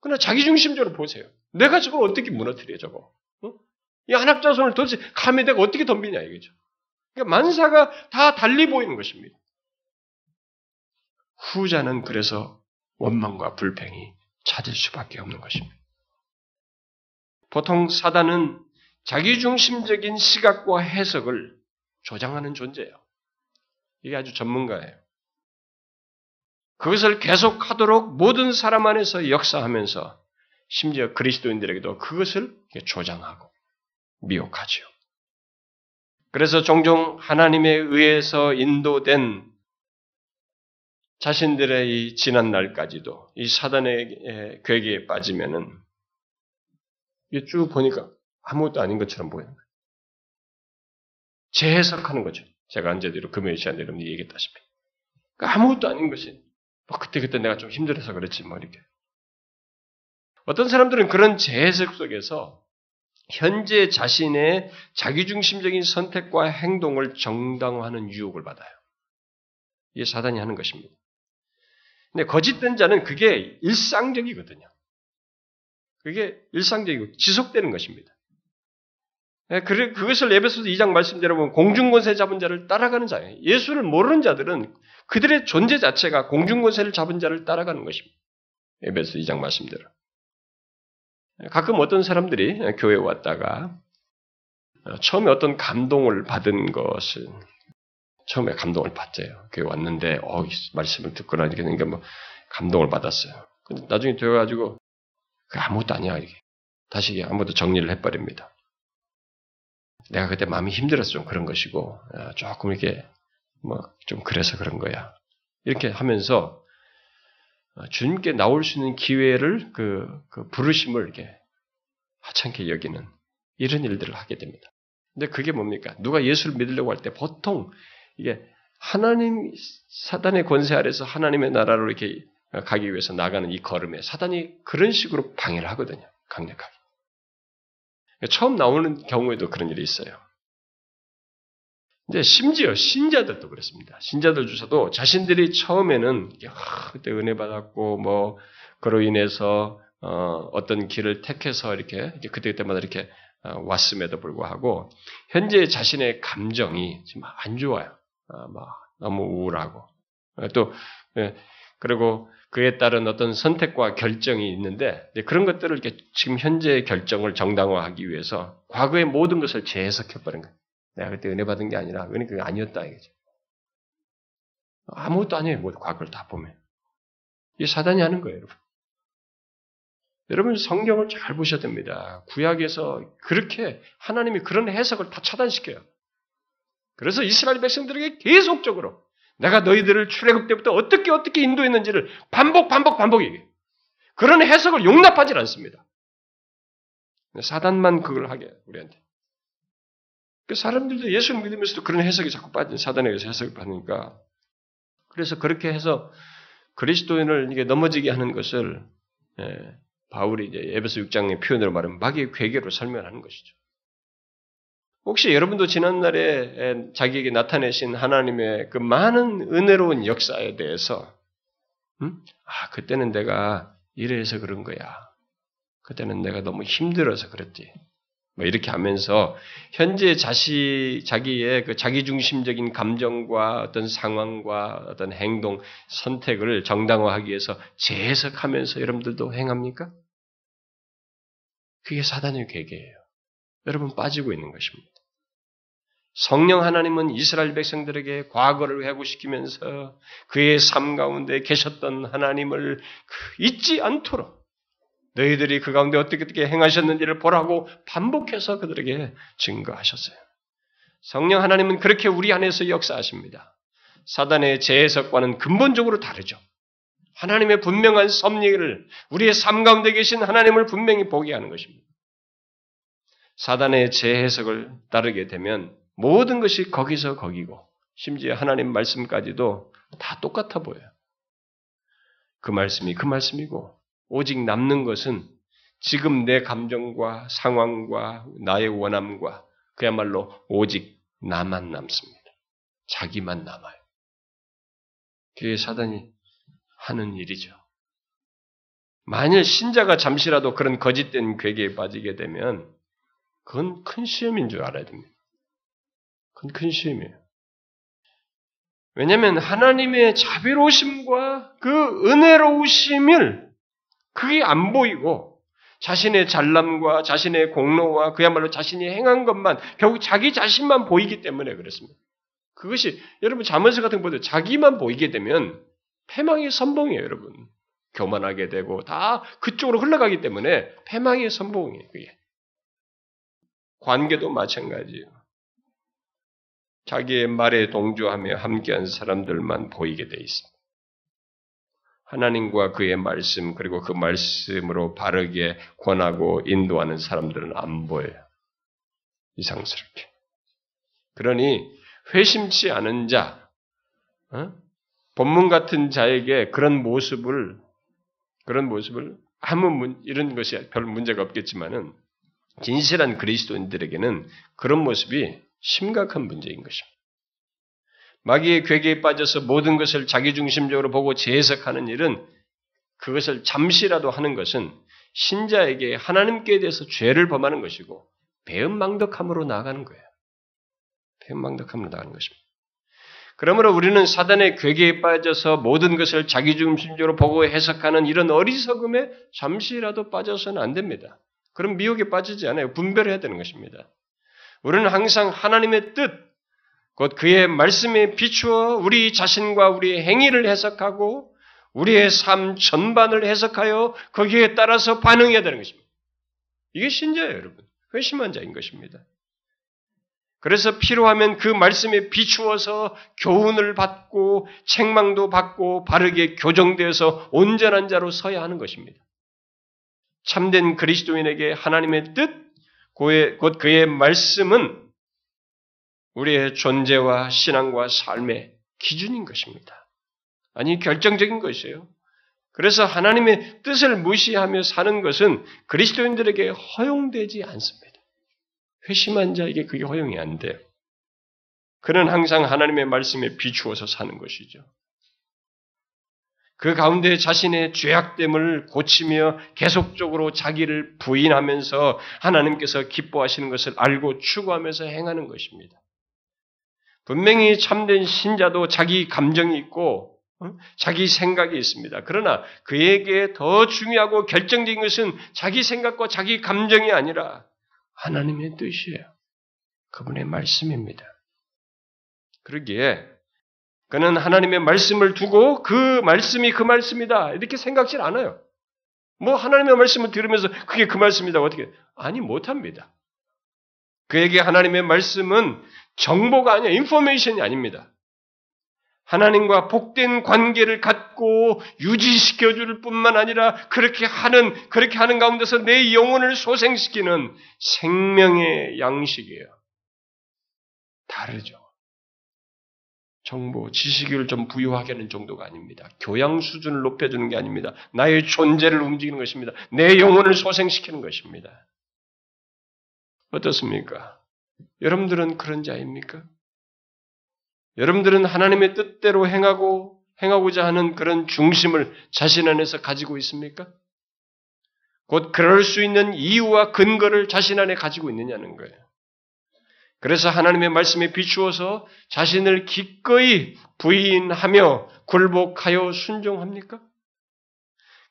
그러나 자기중심적으로 보세요. 내가 저걸 어떻게 무너뜨려, 저거. 어? 이 한학자손을 도대체 감히 내가 어떻게 덤비냐, 이거죠. 그러니까 만사가 다 달리 보이는 것입니다. 후자는 그래서 원망과 불평이 찾을 수밖에 없는 것입니다. 보통 사단은 자기중심적인 시각과 해석을 조장하는 존재예요. 이게 아주 전문가예요. 그것을 계속하도록 모든 사람 안에서 역사하면서 심지어 그리스도인들에게도 그것을 조장하고 미혹하지요. 그래서 종종 하나님에 의해서 인도된 자신들의 이 지난 날까지도 이 사단의 괴기에 빠지면은 쭉 보니까 아무것도 아닌 것처럼 보이는 거예요. 재해석하는 거죠. 제가 언제도 금요일 시간에 여러분이 얘기했다시피. 그러니까 아무것도 아닌 것이 뭐 그때 그때 내가 좀 힘들어서 그랬지 뭐 이렇게. 어떤 사람들은 그런 재해석 속에서 현재 자신의 자기중심적인 선택과 행동을 정당화하는 유혹을 받아요. 이게 사단이 하는 것입니다. 근데 거짓된 자는 그게 일상적이거든요. 그게 일상적이고 지속되는 것입니다. 예, 그것을 에베소서 2장 말씀대로 보면 공중권세 잡은 자를 따라가는 자예요. 예수를 모르는 자들은 그들의 존재 자체가 공중권세를 잡은 자를 따라가는 것입니다. 에베소 2장 말씀대로. 가끔 어떤 사람들이 교회에 왔다가 처음에 어떤 감동을 받은 것을 처음에 감동을 받죠요. 교회 왔는데 어 말씀을 듣고 나니까 그러니까 뭐 감동을 받았어요. 근데 나중에 되어가지고 그 아무것도 아니야 이게 다시 아무도 정리를 해버립니다. 내가 그때 마음이 힘들어서 좀 그런 것이고 아, 조금 이렇게 뭐좀 그래서 그런 거야. 이렇게 하면서 어, 주님께 나올 수 있는 기회를 그, 그 부르심을 이렇게 하찮게 여기는 이런 일들을 하게 됩니다. 근데 그게 뭡니까? 누가 예수를 믿으려고 할 때 보통 이게 하나님 사단의 권세 아래서 하나님의 나라로 이렇게 가기 위해서 나가는 이 걸음에 사단이 그런 식으로 방해를 하거든요. 강력하게. 처음 나오는 경우에도 그런 일이 있어요. 근데 심지어 신자들도 그렇습니다. 신자들 주셔도 자신들이 처음에는 아, 그때 은혜 받았고 뭐 그로 인해서 어, 떤 길을 택해서 이렇게 그때 그때마다 이렇게 어, 왔음에도 불구하고 현재 자신의 감정이 지금 안 좋아요. 어, 막 너무 우울하고 또 예, 그리고 그에 따른 어떤 선택과 결정이 있는데 그런 것들을 이렇게 지금 현재의 결정을 정당화하기 위해서 과거의 모든 것을 재해석해 버린 거예요. 내가 그때 은혜 받은 게 아니라 은혜 그게 아니었다 이거죠. 아무것도 아니에요. 뭐 과거를 다 보면 이 사단이 하는 거예요, 여러분. 여러분 성경을 잘 보셔야 됩니다. 구약에서 그렇게 하나님이 그런 해석을 다 차단시켜요. 그래서 이스라엘 백성들에게 계속적으로 내가 너희들을 출애굽 때부터 어떻게 어떻게 인도했는지를 반복 반복 반복 얘기해. 그런 해석을 용납하지 않습니다. 사단만 그걸 하게 우리한테. 그 사람들도 예수를 믿으면서도 그런 해석이 자꾸 빠진 사단에게서 해석을 받으니까 그래서 그렇게 해서 그리스도인을 이게 넘어지게 하는 것을 예, 바울이 이제 에베소 6장의 표현으로 말하면 마귀의 괴계로 설명하는 것이죠. 혹시 여러분도 지난날에 자기에게 나타내신 하나님의 그 많은 은혜로운 역사에 대해서, 음? 아, 그때는 내가 이래서 그런 거야. 그때는 내가 너무 힘들어서 그랬지. 뭐 이렇게 하면서 현재 자시 자기의 그 자기 중심적인 감정과 어떤 상황과 어떤 행동 선택을 정당화하기 위해서 재해석하면서 여러분들도 행합니까? 그게 사단의 계계예요. 여러분 빠지고 있는 것입니다. 성령 하나님은 이스라엘 백성들에게 과거를 회고시키면서 그의 삶 가운데 계셨던 하나님을 그 잊지 않도록 너희들이 그 가운데 어떻게 어떻게 행하셨는지를 보라고 반복해서 그들에게 증거하셨어요. 성령 하나님은 그렇게 우리 안에서 역사하십니다. 사단의 재해석과는 근본적으로 다르죠. 하나님의 분명한 섭리를 우리의 삶 가운데 계신 하나님을 분명히 보게 하는 것입니다. 사단의 재해석을 따르게 되면 모든 것이 거기서 거기고 심지어 하나님 말씀까지도 다 똑같아 보여요. 그 말씀이 그 말씀이고 오직 남는 것은 지금 내 감정과 상황과 나의 원함과 그야말로 오직 나만 남습니다. 자기만 남아요. 그게 사단이 하는 일이죠. 만일 신자가 잠시라도 그런 거짓된 괴계에 빠지게 되면 그건 큰 시험인 줄 알아야 됩니다. 그건 큰 시험이에요. 왜냐하면 하나님의 자비로우심과 그 은혜로우심을 그게 안 보이고 자신의 잘남과 자신의 공로와 그야말로 자신이 행한 것만 결국 자기 자신만 보이기 때문에 그렇습니다. 그것이 여러분 자문서 같은 거 보도 자기만 보이게 되면 패망의 선봉이에요, 여러분. 교만하게 되고 다 그쪽으로 흘러가기 때문에 패망의 선봉이에요, 그게. 관계도 마찬가지예요. 자기의 말에 동조하며 함께한 사람들만 보이게 돼 있습니다. 하나님과 그의 말씀 그리고 그 말씀으로 바르게 권하고 인도하는 사람들은 안 보여요. 이상스럽게. 그러니 회심치 않은 자, 어? 본문 같은 자에게 그런 모습을 그런 모습을 아무 문, 이런 것이 별 문제가 없겠지만은 진실한 그리스도인들에게는 그런 모습이 심각한 문제인 것입니다. 마귀의 괴계에 빠져서 모든 것을 자기중심적으로 보고 재해석하는 일은 그것을 잠시라도 하는 것은 신자에게 하나님께 대해서 죄를 범하는 것이고 배은망덕함으로 나아가는 거예요. 배은망덕함으로 나가는 것입니다. 그러므로 우리는 사단의 괴계에 빠져서 모든 것을 자기중심적으로 보고 해석하는 이런 어리석음에 잠시라도 빠져서는 안 됩니다. 그럼 미혹에 빠지지 않아요. 분별해야 되는 것입니다. 우리는 항상 하나님의 뜻, 곧 그의 말씀에 비추어 우리 자신과 우리의 행위를 해석하고 우리의 삶 전반을 해석하여 거기에 따라서 반응해야 되는 것입니다. 이게 신자예요, 여러분. 회심한 자인 것입니다. 그래서 필요하면 그 말씀에 비추어서 교훈을 받고 책망도 받고 바르게 교정되어서 온전한 자로 서야 하는 것입니다. 참된 그리스도인에게 하나님의 뜻, 곧 그의 말씀은 우리의 존재와 신앙과 삶의 기준인 것입니다. 아니, 결정적인 것이에요. 그래서 하나님의 뜻을 무시하며 사는 것은 그리스도인들에게 허용되지 않습니다. 회심한 자에게 그게 허용이 안 돼요. 그는 항상 하나님의 말씀에 비추어서 사는 것이죠. 그 가운데 자신의 죄악됨을 고치며 계속적으로 자기를 부인하면서 하나님께서 기뻐하시는 것을 알고 추구하면서 행하는 것입니다. 분명히 참된 신자도 자기 감정이 있고 어? 자기 생각이 있습니다. 그러나 그에게 더 중요하고 결정적인 것은 자기 생각과 자기 감정이 아니라 하나님의 뜻이에요. 그분의 말씀입니다. 그러기에 그는 하나님의 말씀을 두고 그 말씀이 그 말씀이다. 이렇게 생각질 않아요. 뭐 하나님의 말씀을 들으면서 그게 그 말씀이다. 어떻게? 아니, 못합니다. 그에게 하나님의 말씀은 정보가 아니야. 인포메이션이 아닙니다. 하나님과 복된 관계를 갖고 유지시켜 줄 뿐만 아니라 그렇게 하는 그렇게 하는 가운데서 내 영혼을 소생시키는 생명의 양식이에요. 다르죠. 정보, 지식을 좀 부여하게 하는 정도가 아닙니다. 교양 수준을 높여주는 게 아닙니다. 나의 존재를 움직이는 것입니다. 내 영혼을 소생시키는 것입니다. 어떻습니까? 여러분들은 그런 자입니까? 여러분들은 하나님의 뜻대로 행하고 행하고자 하는 그런 중심을 자신 안에서 가지고 있습니까? 곧 그럴 수 있는 이유와 근거를 자신 안에 가지고 있느냐는 거예요. 그래서 하나님의 말씀에 비추어서 자신을 기꺼이 부인하며 굴복하여 순종합니까?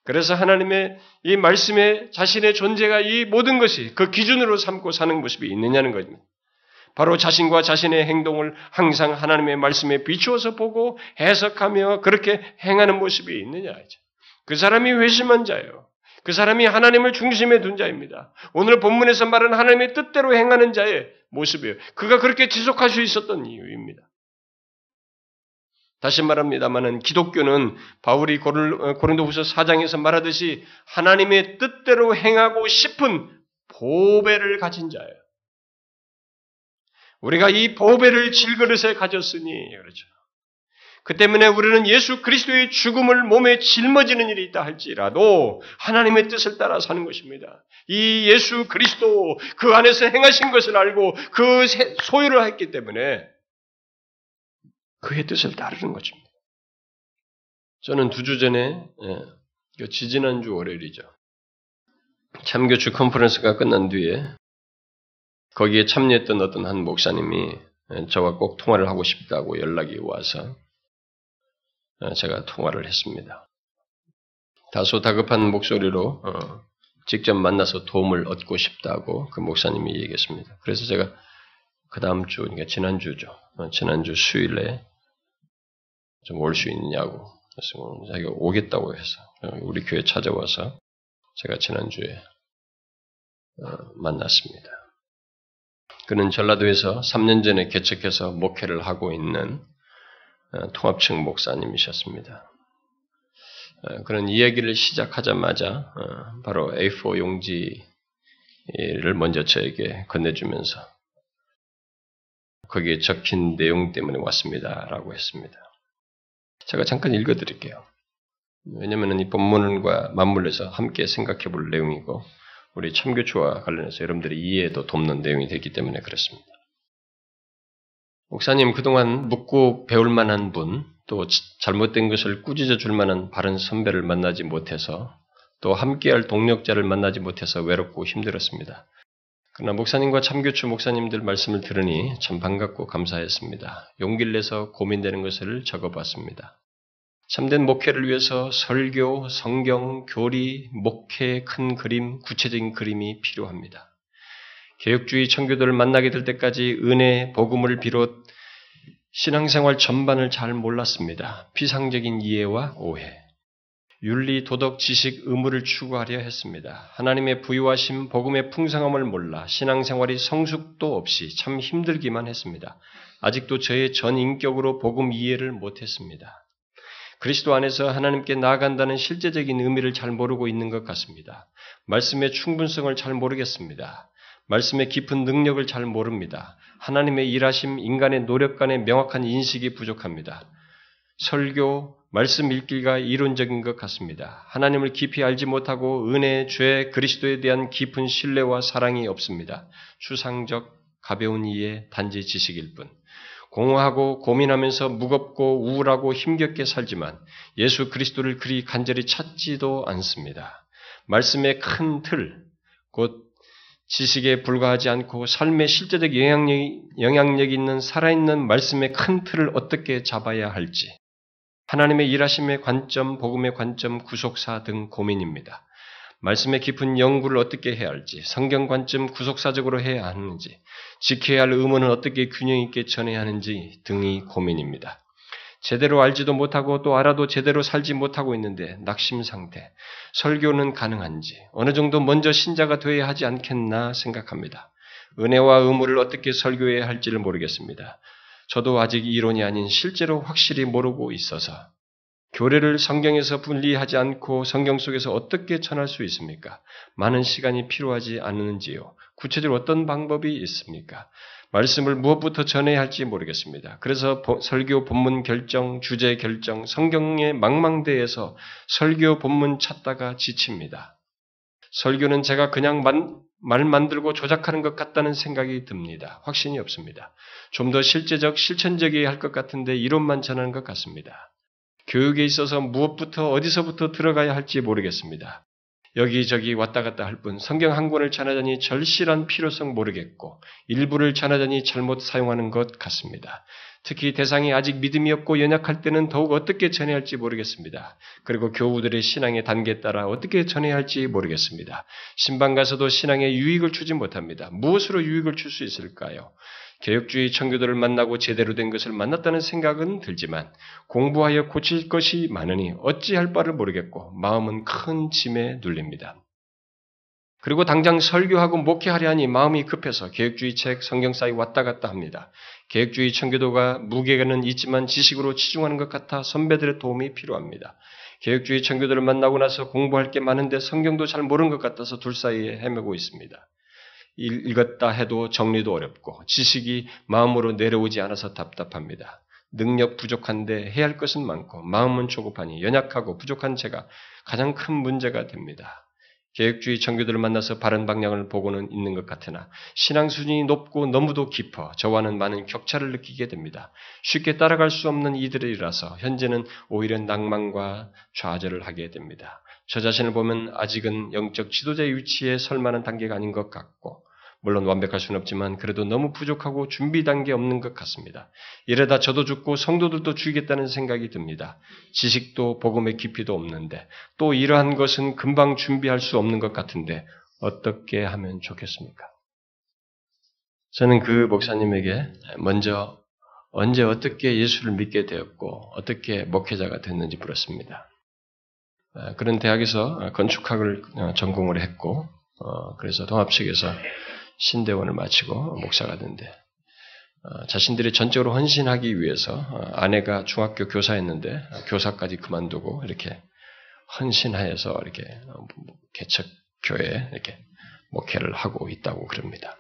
그래서 하나님의 이 말씀에 자신의 존재가 이 모든 것이 그 기준으로 삼고 사는 모습이 있느냐는 겁니다. 바로 자신과 자신의 행동을 항상 하나님의 말씀에 비추어서 보고 해석하며 그렇게 행하는 모습이 있느냐. 그 사람이 회심한 자예요. 그 사람이 하나님을 중심에 둔 자입니다. 오늘 본문에서 말하는 하나님의 뜻대로 행하는 자의 모습이에요. 그가 그렇게 지속할 수 있었던 이유입니다. 다시 말합니다만은 기독교는 바울이 어, 고린도후서 4장에서 말하듯이 하나님의 뜻대로 행하고 싶은 보배를 가진 자예요. 우리가 이 보배를 질그릇에 가졌으니 그렇죠. 그 때문에 우리는 예수 그리스도의 죽음을 몸에 짊어지는 일이 있다 할지라도 하나님의 뜻을 따라 사는 것입니다. 이 예수 그리스도 그 안에서 행하신 것을 알고 그 소유를 했기 때문에 그의 뜻을 따르는 것입니다. 저는 두 주 전에 예, 지지난주 월요일이죠. 참교주 컨퍼런스가 끝난 뒤에 거기에 참여했던 어떤 한 목사님이 예, 저와 꼭 통화를 하고 싶다고 연락이 와서 어, 제가 통화를 했습니다. 다소 다급한 목소리로 어, 직접 만나서 도움을 얻고 싶다고 그 목사님이 얘기했습니다. 그래서 제가 그 다음 주, 그러니까 지난주죠. 어, 지난주 수요일에 좀 올 수 있냐고. 그래서 자기가 오겠다고 해서 우리 교회 찾아와서 제가 지난주에 만났습니다. 그는 전라도에서 3년 전에 개척해서 목회를 하고 있는 어, 통합층 목사님이셨습니다. 어, 그런 이야기를 시작하자마자 어, 바로 A4 용지를 먼저 저에게 건네주면서 거기에 적힌 내용 때문에 왔습니다라고 했습니다. 제가 잠깐 읽어드릴게요. 왜냐하면 이 본문과 맞물려서 함께 생각해 볼 내용이고 우리 참교추와 관련해서 여러분들이 이해도 돕는 내용이 되기 때문에 그렇습니다. 목사님 그동안 묻고 배울 만한 분, 또 잘못된 것을 꾸짖어 줄 만한 바른 선배를 만나지 못해서 또 함께할 동력자를 만나지 못해서 외롭고 힘들었습니다. 그러나 목사님과 참교추 목사님들 말씀을 들으니 참 반갑고 감사했습니다. 용기를 내서 고민되는 것을 적어봤습니다. 참된 목회를 위해서 설교, 성경, 교리, 목회, 큰 그림, 구체적인 그림이 필요합니다. 개혁주의 청교도를 만나게 될 때까지 은혜, 복음을 비롯 신앙생활 전반을 잘 몰랐습니다. 피상적인 이해와 오해, 윤리, 도덕, 지식, 의무를 추구하려 했습니다. 하나님의 부유하심, 복음의 풍성함을 몰라 신앙생활이 성숙도 없이 참 힘들기만 했습니다. 아직도 저의 전 인격으로 복음 이해를 못했습니다. 그리스도 안에서 하나님께 나아간다는 실제적인 의미를 잘 모르고 있는 것 같습니다. 말씀의 충분성을 잘 모르겠습니다. 말씀의 깊은 능력을 잘 모릅니다. 하나님의 일하심, 인간의 노력 간의 명확한 인식이 부족합니다. 설교, 말씀 읽기가 이론적인 것 같습니다. 하나님을 깊이 알지 못하고 은혜, 죄, 그리스도에 대한 깊은 신뢰와 사랑이 없습니다. 추상적, 가벼운 이해, 단지 지식일 뿐. 공허하고 고민하면서 무겁고 우울하고 힘겹게 살지만 예수 그리스도를 그리 간절히 찾지도 않습니다. 말씀의 큰 틀, 곧 지식에 불과하지 않고 삶의 실제적 영향력이, 영향력 있는 살아있는 말씀의 큰 틀을 어떻게 잡아야 할지, 하나님의 일하심의 관점, 복음의 관점, 구속사 등 고민입니다. 말씀의 깊은 연구를 어떻게 해야 할지, 성경 관점 구속사적으로 해야 하는지, 지켜야 할 의무는 어떻게 균형 있게 전해야 하는지 등이 고민입니다. 제대로 알지도 못하고 또 알아도 제대로 살지 못하고 있는데 낙심 상태. 설교는 가능한지 어느 정도 먼저 신자가 되어야 하지 않겠나 생각합니다. 은혜와 의무를 어떻게 설교해야 할지를 모르겠습니다. 저도 아직 이론이 아닌 실제로 확실히 모르고 있어서 교례를 성경에서 분리하지 않고 성경 속에서 어떻게 전할 수 있습니까? 많은 시간이 필요하지 않는지요? 구체적으로 어떤 방법이 있습니까? 말씀을 무엇부터 전해야 할지 모르겠습니다. 그래서 설교 본문 결정, 주제 결정, 성경의 망망대에서 설교 본문 찾다가 지칩니다. 설교는 제가 그냥 만, 말 만들고 조작하는 것 같다는 생각이 듭니다. 확신이 없습니다. 좀 더 실제적, 실천적이어야 할것 같은데 이론만 전하는 것 같습니다. 교육에 있어서 무엇부터 어디서부터 들어가야 할지 모르겠습니다. 여기저기 왔다 갔다 할 뿐 성경 한 권을 전하자니 절실한 필요성 모르겠고 일부를 전하자니 잘못 사용하는 것 같습니다. 특히 대상이 아직 믿음이 없고 연약할 때는 더욱 어떻게 전해야 할지 모르겠습니다. 그리고 교우들의 신앙의 단계에 따라 어떻게 전해야 할지 모르겠습니다. 신방 가서도 신앙에 유익을 주지 못합니다. 무엇으로 유익을 줄 수 있을까요? 개혁주의 청교도를 만나고 제대로 된 것을 만났다는 생각은 들지만 공부하여 고칠 것이 많으니 어찌할 바를 모르겠고 마음은 큰 짐에 눌립니다. 그리고 당장 설교하고 목회하려 하니 마음이 급해서 개혁주의 책, 성경 사이 왔다 갔다 합니다. 개혁주의 청교도가 무게가는 있지만 지식으로 치중하는 것 같아 선배들의 도움이 필요합니다. 개혁주의 청교도를 만나고 나서 공부할 게 많은데 성경도 잘 모르는 것 같아서 둘 사이에 헤매고 있습니다. 읽었다 해도 정리도 어렵고 지식이 마음으로 내려오지 않아서 답답합니다. 능력 부족한데 해야 할 것은 많고 마음은 조급하니 연약하고 부족한 제가 가장 큰 문제가 됩니다. 계획주의 청교들을 만나서 바른 방향을 보고는 있는 것 같으나 신앙 수준이 높고 너무도 깊어 저와는 많은 격차를 느끼게 됩니다. 쉽게 따라갈 수 없는 이들이라서 현재는 오히려 낭만과 좌절을 하게 됩니다. 저 자신을 보면 아직은 영적 지도자의 위치에 설 만한 단계가 아닌 것 같고 물론 완벽할 수는 없지만 그래도 너무 부족하고 준비 단계 없는 것 같습니다. 이러다 저도 죽고 성도들도 죽이겠다는 생각이 듭니다. 지식도 복음의 깊이도 없는데 또 이러한 것은 금방 준비할 수 없는 것 같은데 어떻게 하면 좋겠습니까? 저는 그 목사님에게 먼저 언제 어떻게 예수를 믿게 되었고 어떻게 목회자가 됐는지 물었습니다. 아, 그런 대학에서 건축학을 전공을 했고 어, 그래서 동합식에서 신대원을 마치고 목사가 된대. 어, 자신들이 전적으로 헌신하기 위해서 어, 아내가 중학교 교사였는데 어, 교사까지 그만두고 이렇게 헌신하여서 이렇게 개척 교회 이렇게 목회를 하고 있다고 그럽니다.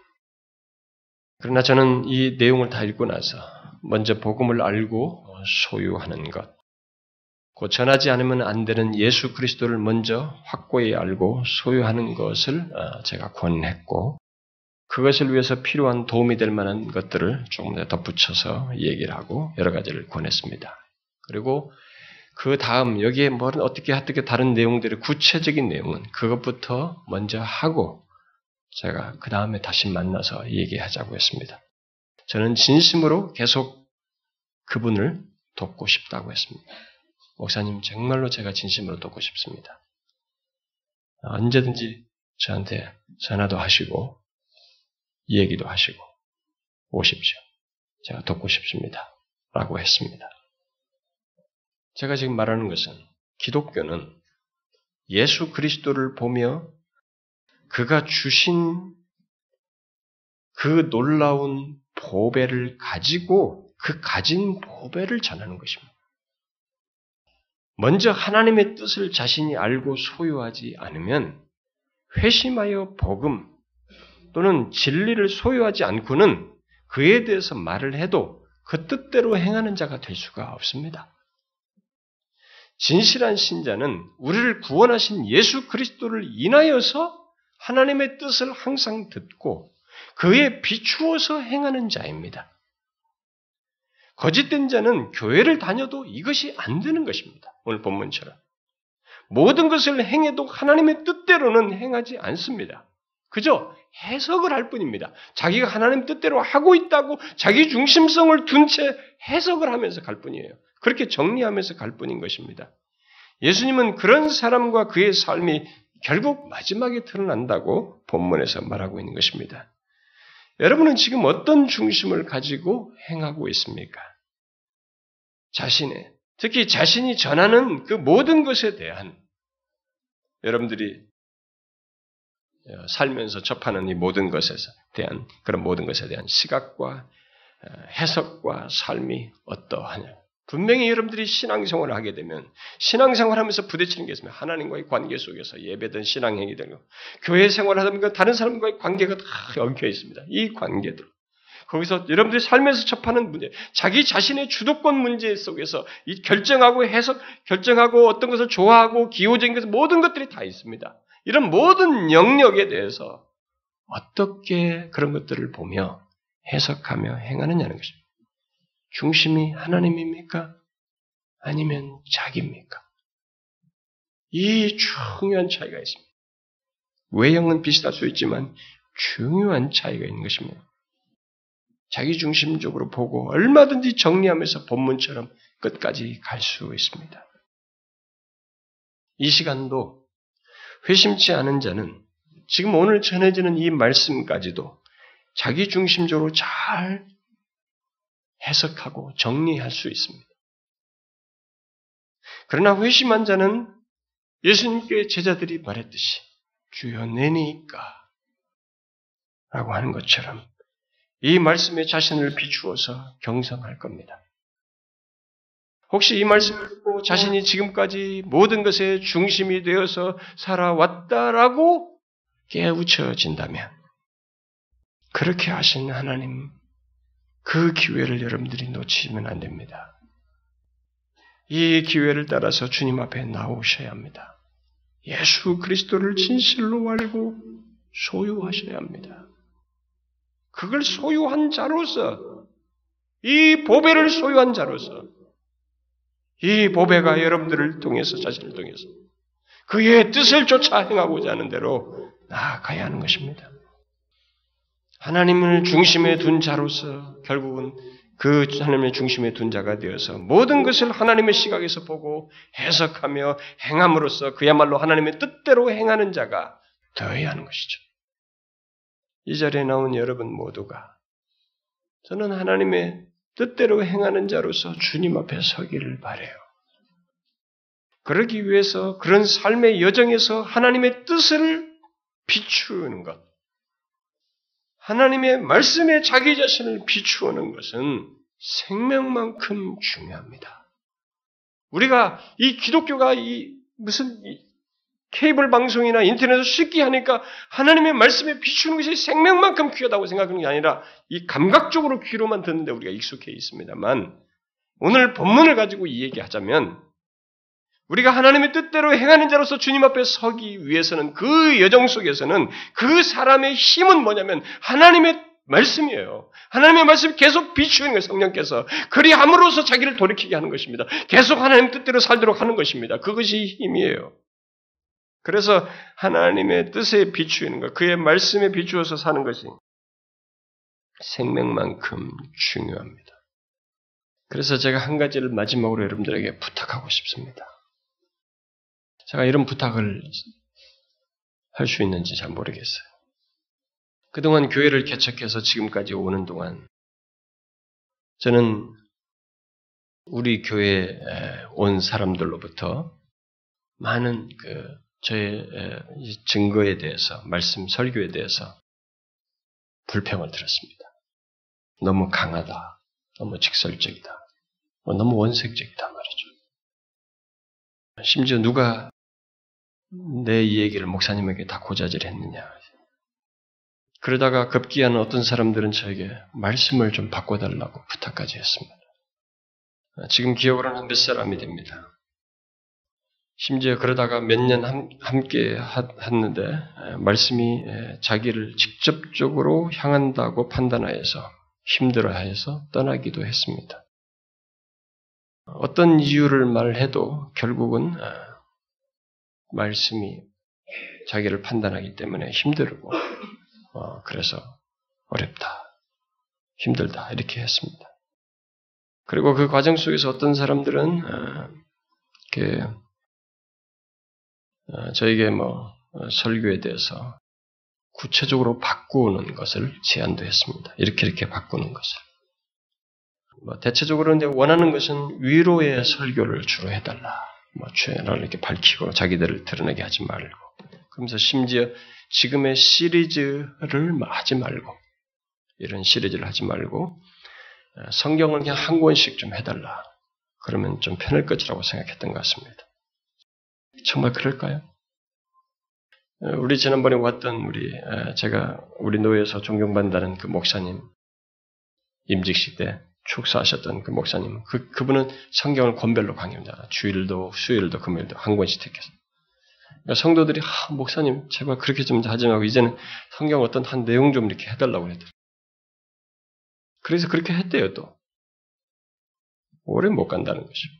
그러나 저는 이 내용을 다 읽고 나서 먼저 복음을 알고 소유하는 것, 곧 전하지 않으면 안 되는 예수 그리스도를 먼저 확고히 알고 소유하는 것을 제가 권했고 그것을 위해서 필요한 도움이 될 만한 것들을 조금 더 덧붙여서 얘기를 하고 여러 가지를 권했습니다. 그리고 그 다음 여기에 뭐 어떻게 어떻게 다른 내용들의 구체적인 내용은 그것부터 먼저 하고 제가 그 다음에 다시 만나서 얘기하자고 했습니다. 저는 진심으로 계속 그분을 돕고 싶다고 했습니다. 목사님 정말로 제가 진심으로 돕고 싶습니다. 언제든지 저한테 전화도 하시고 얘기도 하시고 오십시오. 제가 돕고 싶습니다. 라고 했습니다. 제가 지금 말하는 것은 기독교는 예수 그리스도를 보며 그가 주신 그 놀라운 보배를 가지고 그 가진 보배를 전하는 것입니다. 먼저 하나님의 뜻을 자신이 알고 소유하지 않으면 회심하여 복음, 또는 진리를 소유하지 않고는 그에 대해서 말을 해도 그 뜻대로 행하는 자가 될 수가 없습니다. 진실한 신자는 우리를 구원하신 예수 그리스도를 인하여서 하나님의 뜻을 항상 듣고 그에 비추어서 행하는 자입니다. 거짓된 자는 교회를 다녀도 이것이 안 되는 것입니다. 오늘 본문처럼. 모든 것을 행해도 하나님의 뜻대로는 행하지 않습니다. 그저 해석을 할 뿐입니다. 자기가 하나님 뜻대로 하고 있다고 자기 중심성을 둔 채 해석을 하면서 갈 뿐이에요. 그렇게 정리하면서 갈 뿐인 것입니다. 예수님은 그런 사람과 그의 삶이 결국 마지막에 드러난다고 본문에서 말하고 있는 것입니다. 여러분은 지금 어떤 중심을 가지고 행하고 있습니까? 자신의, 특히 자신이 전하는 그 모든 것에 대한 여러분들이 어, 살면서 접하는 이 모든 것에 대한 그런 모든 것에 대한 시각과 어, 해석과 삶이 어떠하냐. 분명히 여러분들이 신앙생활을 하게 되면 신앙생활하면서 부딪히는 게 있으면 하나님과의 관계 속에서 예배든 신앙행위 등 교회 보니까 다른 사람과의 관계가 다 엉켜 있습니다. 이 관계들. 거기서 여러분들이 삶에서 접하는 문제, 자기 자신의 주도권 문제 속에서 이 결정하고 해석, 결정하고 어떤 것을 좋아하고 기호적인 것 모든 것들이 다 있습니다. 이런 모든 영역에 대해서 어떻게 그런 것들을 보며 해석하며 행하느냐는 것입니다. 중심이 하나님입니까? 아니면 자기입니까? 이 중요한 차이가 있습니다. 외형은 비슷할 수 있지만 중요한 차이가 있는 것입니다. 자기 중심적으로 보고 얼마든지 정리하면서 본문처럼 끝까지 갈 수 있습니다. 이 시간도 회심치 않은 자는 지금 오늘 전해지는 이 말씀까지도 자기 중심적으로 잘 해석하고 정리할 수 있습니다. 그러나 회심한 자는 예수님께 제자들이 말했듯이 주여 내니까 라고 하는 것처럼 이 말씀에 자신을 비추어서 경성할 겁니다. 혹시 이 말씀을 듣고 자신이 지금까지 모든 것의 중심이 되어서 살아왔다라고 깨우쳐진다면 그렇게 하신 하나님, 그 기회를 여러분들이 놓치면 안 됩니다. 이 기회를 따라서 주님 앞에 나오셔야 합니다. 예수 그리스도를 진실로 알고 소유하셔야 합니다. 그걸 소유한 자로서, 이 보배를 소유한 자로서, 이 보배가 여러분들을 통해서, 자신을 통해서, 그의 뜻을 쫓아 행하고자 하는 대로 나아가야 하는 것입니다. 하나님을 중심에 둔 자로서 결국은 그 하나님의 중심에 둔 자가 되어서 모든 것을 하나님의 시각에서 보고 해석하며 행함으로써 그야말로 하나님의 뜻대로 행하는 자가 되어야 하는 것이죠. 이 자리에 나온 여러분 모두가 저는 하나님의 뜻대로 행하는 자로서 주님 앞에 서기를 바래요. 그러기 위해서 그런 삶의 여정에서 하나님의 뜻을 비추는 것, 하나님의 말씀에 자기 자신을 비추는 것은 생명만큼 중요합니다. 우리가 이 기독교가 이 무슨 케이블 방송이나 인터넷을 쉽게 하니까 하나님의 말씀에 비추는 것이 생명만큼 귀하다고 생각하는 게 아니라 이 감각적으로 귀로만 듣는데 우리가 익숙해 있습니다만 오늘 본문을 가지고 이 얘기하자면 우리가 하나님의 뜻대로 행하는 자로서 주님 앞에 서기 위해서는 그 여정 속에서는 그 사람의 힘은 뭐냐면 하나님의 말씀이에요. 하나님의 말씀 계속 비추는 거예요, 성령께서. 그리함으로써 자기를 돌이키게 하는 것입니다. 계속 하나님 뜻대로 살도록 하는 것입니다. 그것이 힘이에요. 그래서 하나님의 뜻에 비추는 것, 그의 말씀에 비추어서 사는 것이 생명만큼 중요합니다. 그래서 제가 한 가지를 마지막으로 여러분들에게 부탁하고 싶습니다. 제가 이런 부탁을 할 수 있는지 잘 모르겠어요. 그동안 교회를 개척해서 지금까지 오는 동안 저는 우리 교회에 온 사람들로부터 많은 그 저의 증거에 대해서 말씀 설교에 대해서 불평을 들었습니다. 너무 강하다, 너무 직설적이다, 뭐 너무 원색적이다 말이죠. 심지어 누가 내 이 얘기를 목사님에게 다 고자질했느냐. 그러다가 급기야는 어떤 사람들은 저에게 말씀을 좀 바꿔달라고 부탁까지 했습니다. 지금 기억으로는 한몇 사람이 됩니다. 심지어 그러다가 몇 년 함께 했는데 말씀이 자기를 직접적으로 향한다고 판단하여서 힘들어해서 떠나기도 했습니다. 어떤 이유를 말해도 결국은 말씀이 자기를 판단하기 때문에 힘들고 어, 그래서 어렵다, 힘들다 이렇게 했습니다. 그리고 그 과정 속에서 어떤 사람들은 어, 저에게 뭐 어, 설교에 대해서 구체적으로 바꾸는 것을 제안도 했습니다. 이렇게 이렇게 바꾸는 것을. 뭐 대체적으로 근데 원하는 것은 위로의 설교를 주로 해달라. 뭐 죄를 이렇게 밝히고 자기들을 드러내게 하지 말고. 그러면서 심지어 지금의 시리즈를 하지 말고 이런 시리즈를 하지 말고 어, 성경을 그냥 한 권씩 좀 해달라. 그러면 좀 편할 것이라고 생각했던 것 같습니다. 정말 그럴까요? 어, 우리 지난번에 왔던 우리 어, 제가 우리 노예에서 존경받는다는 그 목사님 임직식 때 축사하셨던 그 목사님, 그, 그분은 성경을 권별로 강의합니다. 주일도, 수요일도, 금요일도 한 권씩 택해서. 그러니까 성도들이, 아, 목사님, 제발 그렇게 좀 하지 말고, 이제는 성경 어떤 한 내용 좀 이렇게 해달라고 했더니. 그래서 그렇게 했대요, 또. 오래 못 간다는 것입니다.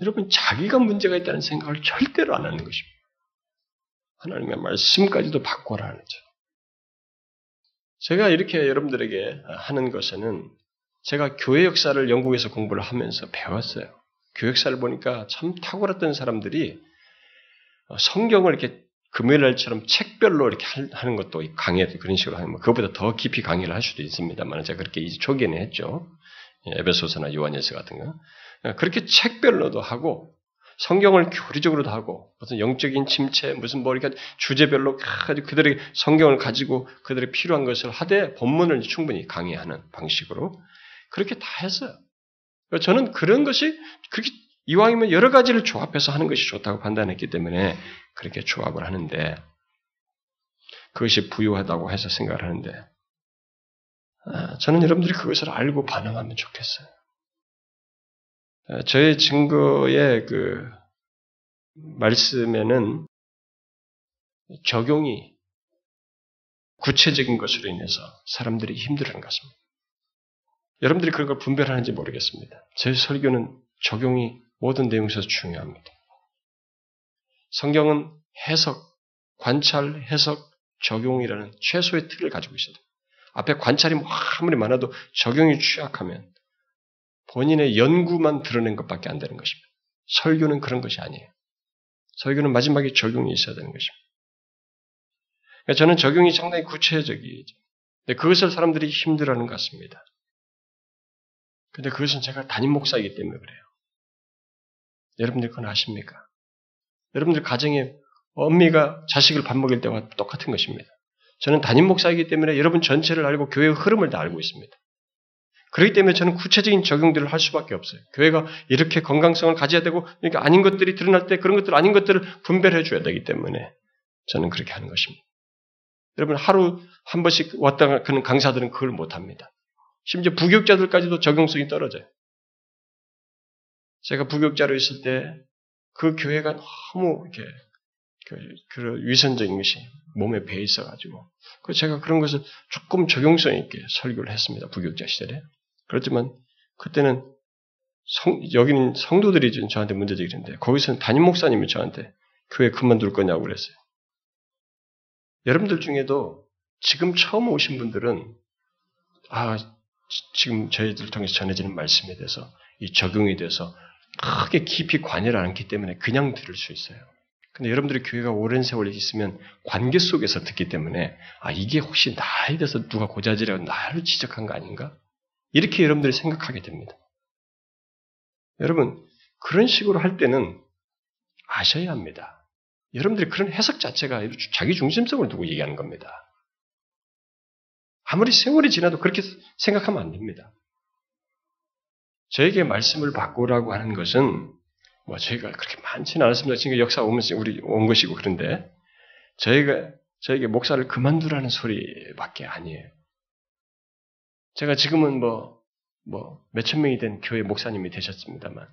여러분, 자기가 문제가 있다는 생각을 절대로 안 하는 것입니다. 하나님의 말씀까지도 바꿔라 하는 죠 제가 이렇게 여러분들에게 하는 것에는 제가 교회 역사를 영국에서 공부를 하면서 배웠어요. 교회 역사를 보니까 참 탁월했던 사람들이 성경을 이렇게 금요일 날처럼 책별로 이렇게 하는 것도 강의도 그런 식으로 하는 뭐 그것보다 더 깊이 강의를 할 수도 있습니다만 제가 그렇게 초기에는 했죠. 예, 에베소서나 요한예서 같은 거. 그렇게 책별로도 하고 성경을 교리적으로도 하고 무슨 영적인 침체 무슨 뭐 이렇게 주제별로 가지고 그들의 성경을 가지고 그들의 필요한 것을 하되 본문을 충분히 강의하는 방식으로 그렇게 다 했어요. 저는 그런 것이 그렇게 이왕이면 여러 가지를 조합해서 하는 것이 좋다고 판단했기 때문에 그렇게 조합을 하는데 그것이 부유하다고 해서 생각을 하는데 아, 저는 여러분들이 그것을 알고 반응하면 좋겠어요. 아, 저의 증거의 그 말씀에는 적용이 구체적인 것으로 인해서 사람들이 힘들어하는 것입니다. 여러분들이 그런 걸 분별하는지 모르겠습니다. 제 설교는 적용이 모든 내용에서 중요합니다. 성경은 해석, 관찰, 해석, 적용이라는 최소의 틀을 가지고 있어요. 앞에 관찰이 뭐 아무리 많아도 적용이 취약하면 본인의 연구만 드러낸 것밖에 안 되는 것입니다. 설교는 그런 것이 아니에요. 설교는 마지막에 적용이 있어야 되는 것입니다. 그러니까 저는 적용이 상당히 구체적이죠. 근데 그것을 사람들이 힘들어하는 것 같습니다. 근데 그것은 제가 담임 목사이기 때문에 그래요. 여러분들 그건 아십니까? 여러분들 가정에 엄미가 자식을 밥 먹일 때와 똑같은 것입니다. 저는 담임 목사이기 때문에 여러분 전체를 알고 교회의 흐름을 다 알고 있습니다. 그렇기 때문에 저는 구체적인 적용들을 할 수밖에 없어요. 교회가 이렇게 건강성을 가져야 되고, 그러니까 아닌 것들이 드러날 때 그런 것들 아닌 것들을 분별해 줘야 되기 때문에 저는 그렇게 하는 것입니다. 여러분 하루 한 번씩 왔다 가는 강사들은 그걸 못 합니다. 심지어 부교육자들까지도 적용성이 떨어져요. 제가 부교육자로 있을 때 그 교회가 너무 이렇게 그, 그 위선적인 것이 몸에 배 있어가지고 그 제가 그런 것을 조금 적용성 있게 설교를 했습니다. 부교육자 시절에. 그렇지만 그때는 성, 여기는 성도들이 저한테 문제제기인데 거기서는 담임 목사님이 저한테 교회 그만둘 거냐고 그랬어요. 여러분들 중에도 지금 처음 오신 분들은 아 지금 저희들 통해서 전해지는 말씀에 대해서 이 적용에 대해서 크게 깊이 관여를 않기 때문에 그냥 들을 수 있어요. 근데 여러분들이 교회가 오랜 세월 있으면 관계 속에서 듣기 때문에 아 이게 혹시 나에 대해서 누가 고자질하고 나를 지적한 거 아닌가? 이렇게 여러분들이 생각하게 됩니다. 여러분 그런 식으로 할 때는 아셔야 합니다. 여러분들이 그런 해석 자체가 자기 중심성을 두고 얘기하는 겁니다. 아무리 세월이 지나도 그렇게 생각하면 안 됩니다. 저에게 말씀을 바꾸라고 하는 것은 뭐 저희가 그렇게 많지는 않았습니다. 지금 역사 오면서 우리 온 것이고 그런데 저희가 저에게 목사를 그만두라는 소리밖에 아니에요. 제가 지금은 뭐, 뭐, 몇천 명이 된 교회 목사님이 되셨습니다만,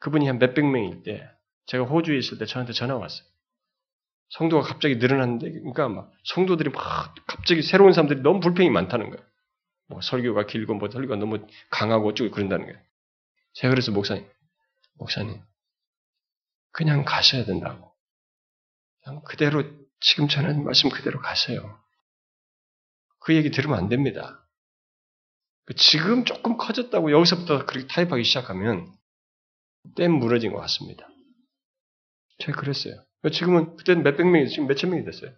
그분이 한 몇백 명일 때, 제가 호주에 있을 때 저한테 전화 왔어요. 성도가 갑자기 늘어났는데, 그러니까 막, 성도들이 막, 갑자기 새로운 사람들이 너무 불평이 많다는 거예요. 뭐, 설교가 길고, 뭐, 설교가 너무 강하고 어쩌고 그런다는 거예요. 제가 그래서 목사님, 목사님, 그냥 가셔야 된다고. 그냥 그대로, 지금 전하는 말씀 그대로 가세요. 그 얘기 들으면 안 됩니다. 그 지금 조금 커졌다고 여기서부터 그렇게 타협하기 시작하면 땜 무너진 것 같습니다. 제가 그랬어요. 지금은 그때는 몇백 명이 지금 몇천 명이 됐어요.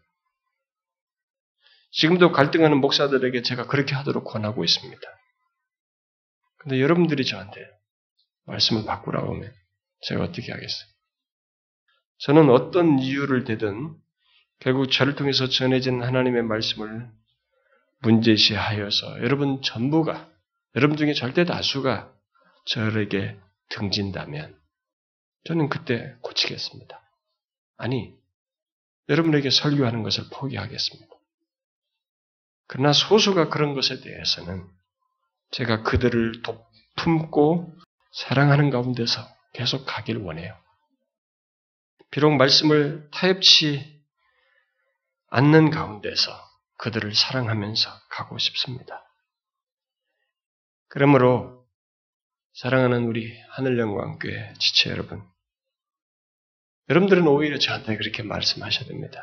지금도 갈등하는 목사들에게 제가 그렇게 하도록 권하고 있습니다. 근데 여러분들이 저한테 말씀을 바꾸라고 하면 제가 어떻게 하겠어요? 저는 어떤 이유를 대든 결국 저를 통해서 전해진 하나님의 말씀을 문제시하여서 여러분 전부가 여러분 중에 절대 다수가 저에게 등진다면 저는 그때 고치겠습니다. 아니 여러분에게 설교하는 것을 포기하겠습니다. 그러나 소수가 그런 것에 대해서는 제가 그들을 품고 사랑하는 가운데서 계속 가길 원해요. 비록 말씀을 타협치 않는 가운데서 그들을 사랑하면서 가고 싶습니다. 그러므로 사랑하는 우리 하늘영광교회 지체 여러분, 여러분들은 오히려 저한테 그렇게 말씀하셔야 됩니다.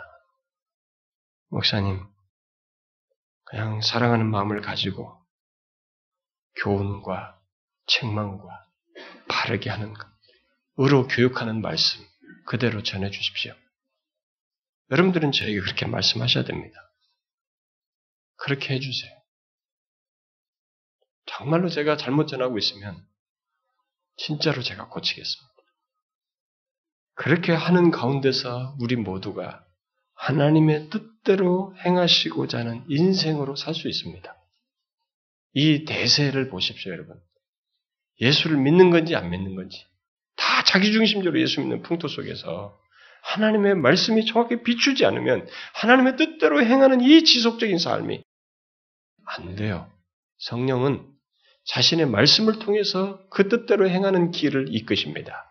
목사님, 그냥 사랑하는 마음을 가지고 교훈과 책망과 바르게 하는 것, 의로 교육하는 말씀 그대로 전해 주십시오. 여러분들은 저에게 그렇게 말씀하셔야 됩니다. 그렇게 해주세요. 정말로 제가 잘못 전하고 있으면 진짜로 제가 고치겠습니다. 그렇게 하는 가운데서 우리 모두가 하나님의 뜻대로 행하시고자 하는 인생으로 살 수 있습니다. 이 대세를 보십시오, 여러분. 예수를 믿는 건지 안 믿는 건지 다 자기중심적으로 예수 믿는 풍토 속에서 하나님의 말씀이 정확히 비추지 않으면 하나님의 뜻대로 행하는 이 지속적인 삶이 안 돼요. 성령은 자신의 말씀을 통해서 그 뜻대로 행하는 길을 이끄십니다.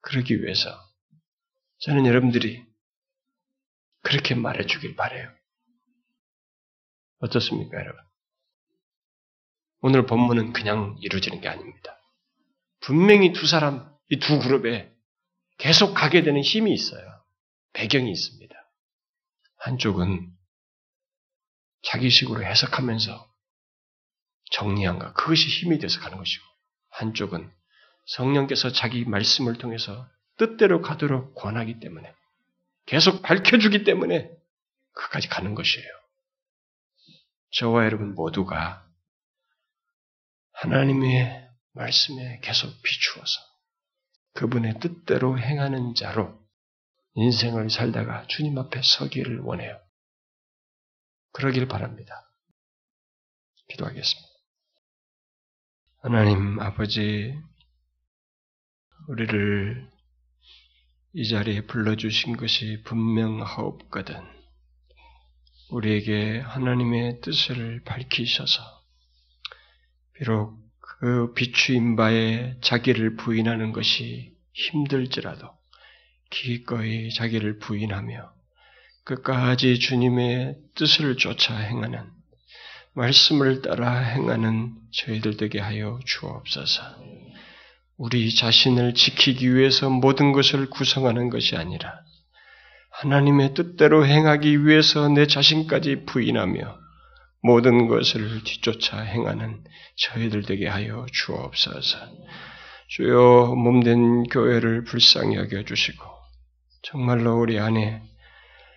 그러기 위해서 저는 여러분들이 그렇게 말해주길 바래요. 어떻습니까, 여러분? 오늘 본문은 그냥 이루어지는 게 아닙니다. 분명히 두 사람, 이 두 그룹에 계속 가게 되는 힘이 있어요. 배경이 있습니다. 한쪽은 자기식으로 해석하면서 정리한가, 그것이 힘이 돼서 가는 것이고, 한쪽은 성령께서 자기 말씀을 통해서 뜻대로 가도록 권하기 때문에, 계속 밝혀주기 때문에 그까지 가는 것이에요. 저와 여러분 모두가 하나님의 말씀에 계속 비추어서 그분의 뜻대로 행하는 자로 인생을 살다가 주님 앞에 서기를 원해요. 그러길 바랍니다. 기도하겠습니다. 하나님 아버지, 우리를 이 자리에 불러주신 것이 분명하옵거든. 우리에게 하나님의 뜻을 밝히셔서, 비록 그 비추인 바에 자기를 부인하는 것이 힘들지라도 기꺼이 자기를 부인하며 끝까지 주님의 뜻을 쫓아 행하는 말씀을 따라 행하는 저희들 되게 하여 주옵소서. 우리 자신을 지키기 위해서 모든 것을 구성하는 것이 아니라 하나님의 뜻대로 행하기 위해서 내 자신까지 부인하며 모든 것을 뒤쫓아 행하는 저희들 되게 하여 주옵소서. 주여 몸된 교회를 불쌍히 여겨 주시고 정말로 우리 안에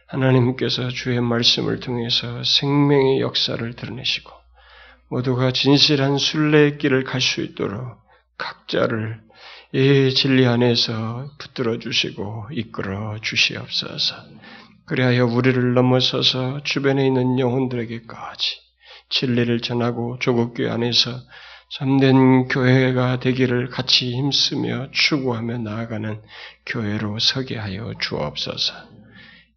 하나님께서 주의 말씀을 통해서 생명의 역사를 드러내시고 모두가 진실한 순례의 길을 갈 수 있도록 각자를 이 진리 안에서 붙들어 주시고 이끌어 주시옵소서. 그리하여 우리를 넘어서서 주변에 있는 영혼들에게까지 진리를 전하고 조국교회 안에서 참된 교회가 되기를 같이 힘쓰며 추구하며 나아가는 교회로 서게 하여 주옵소서.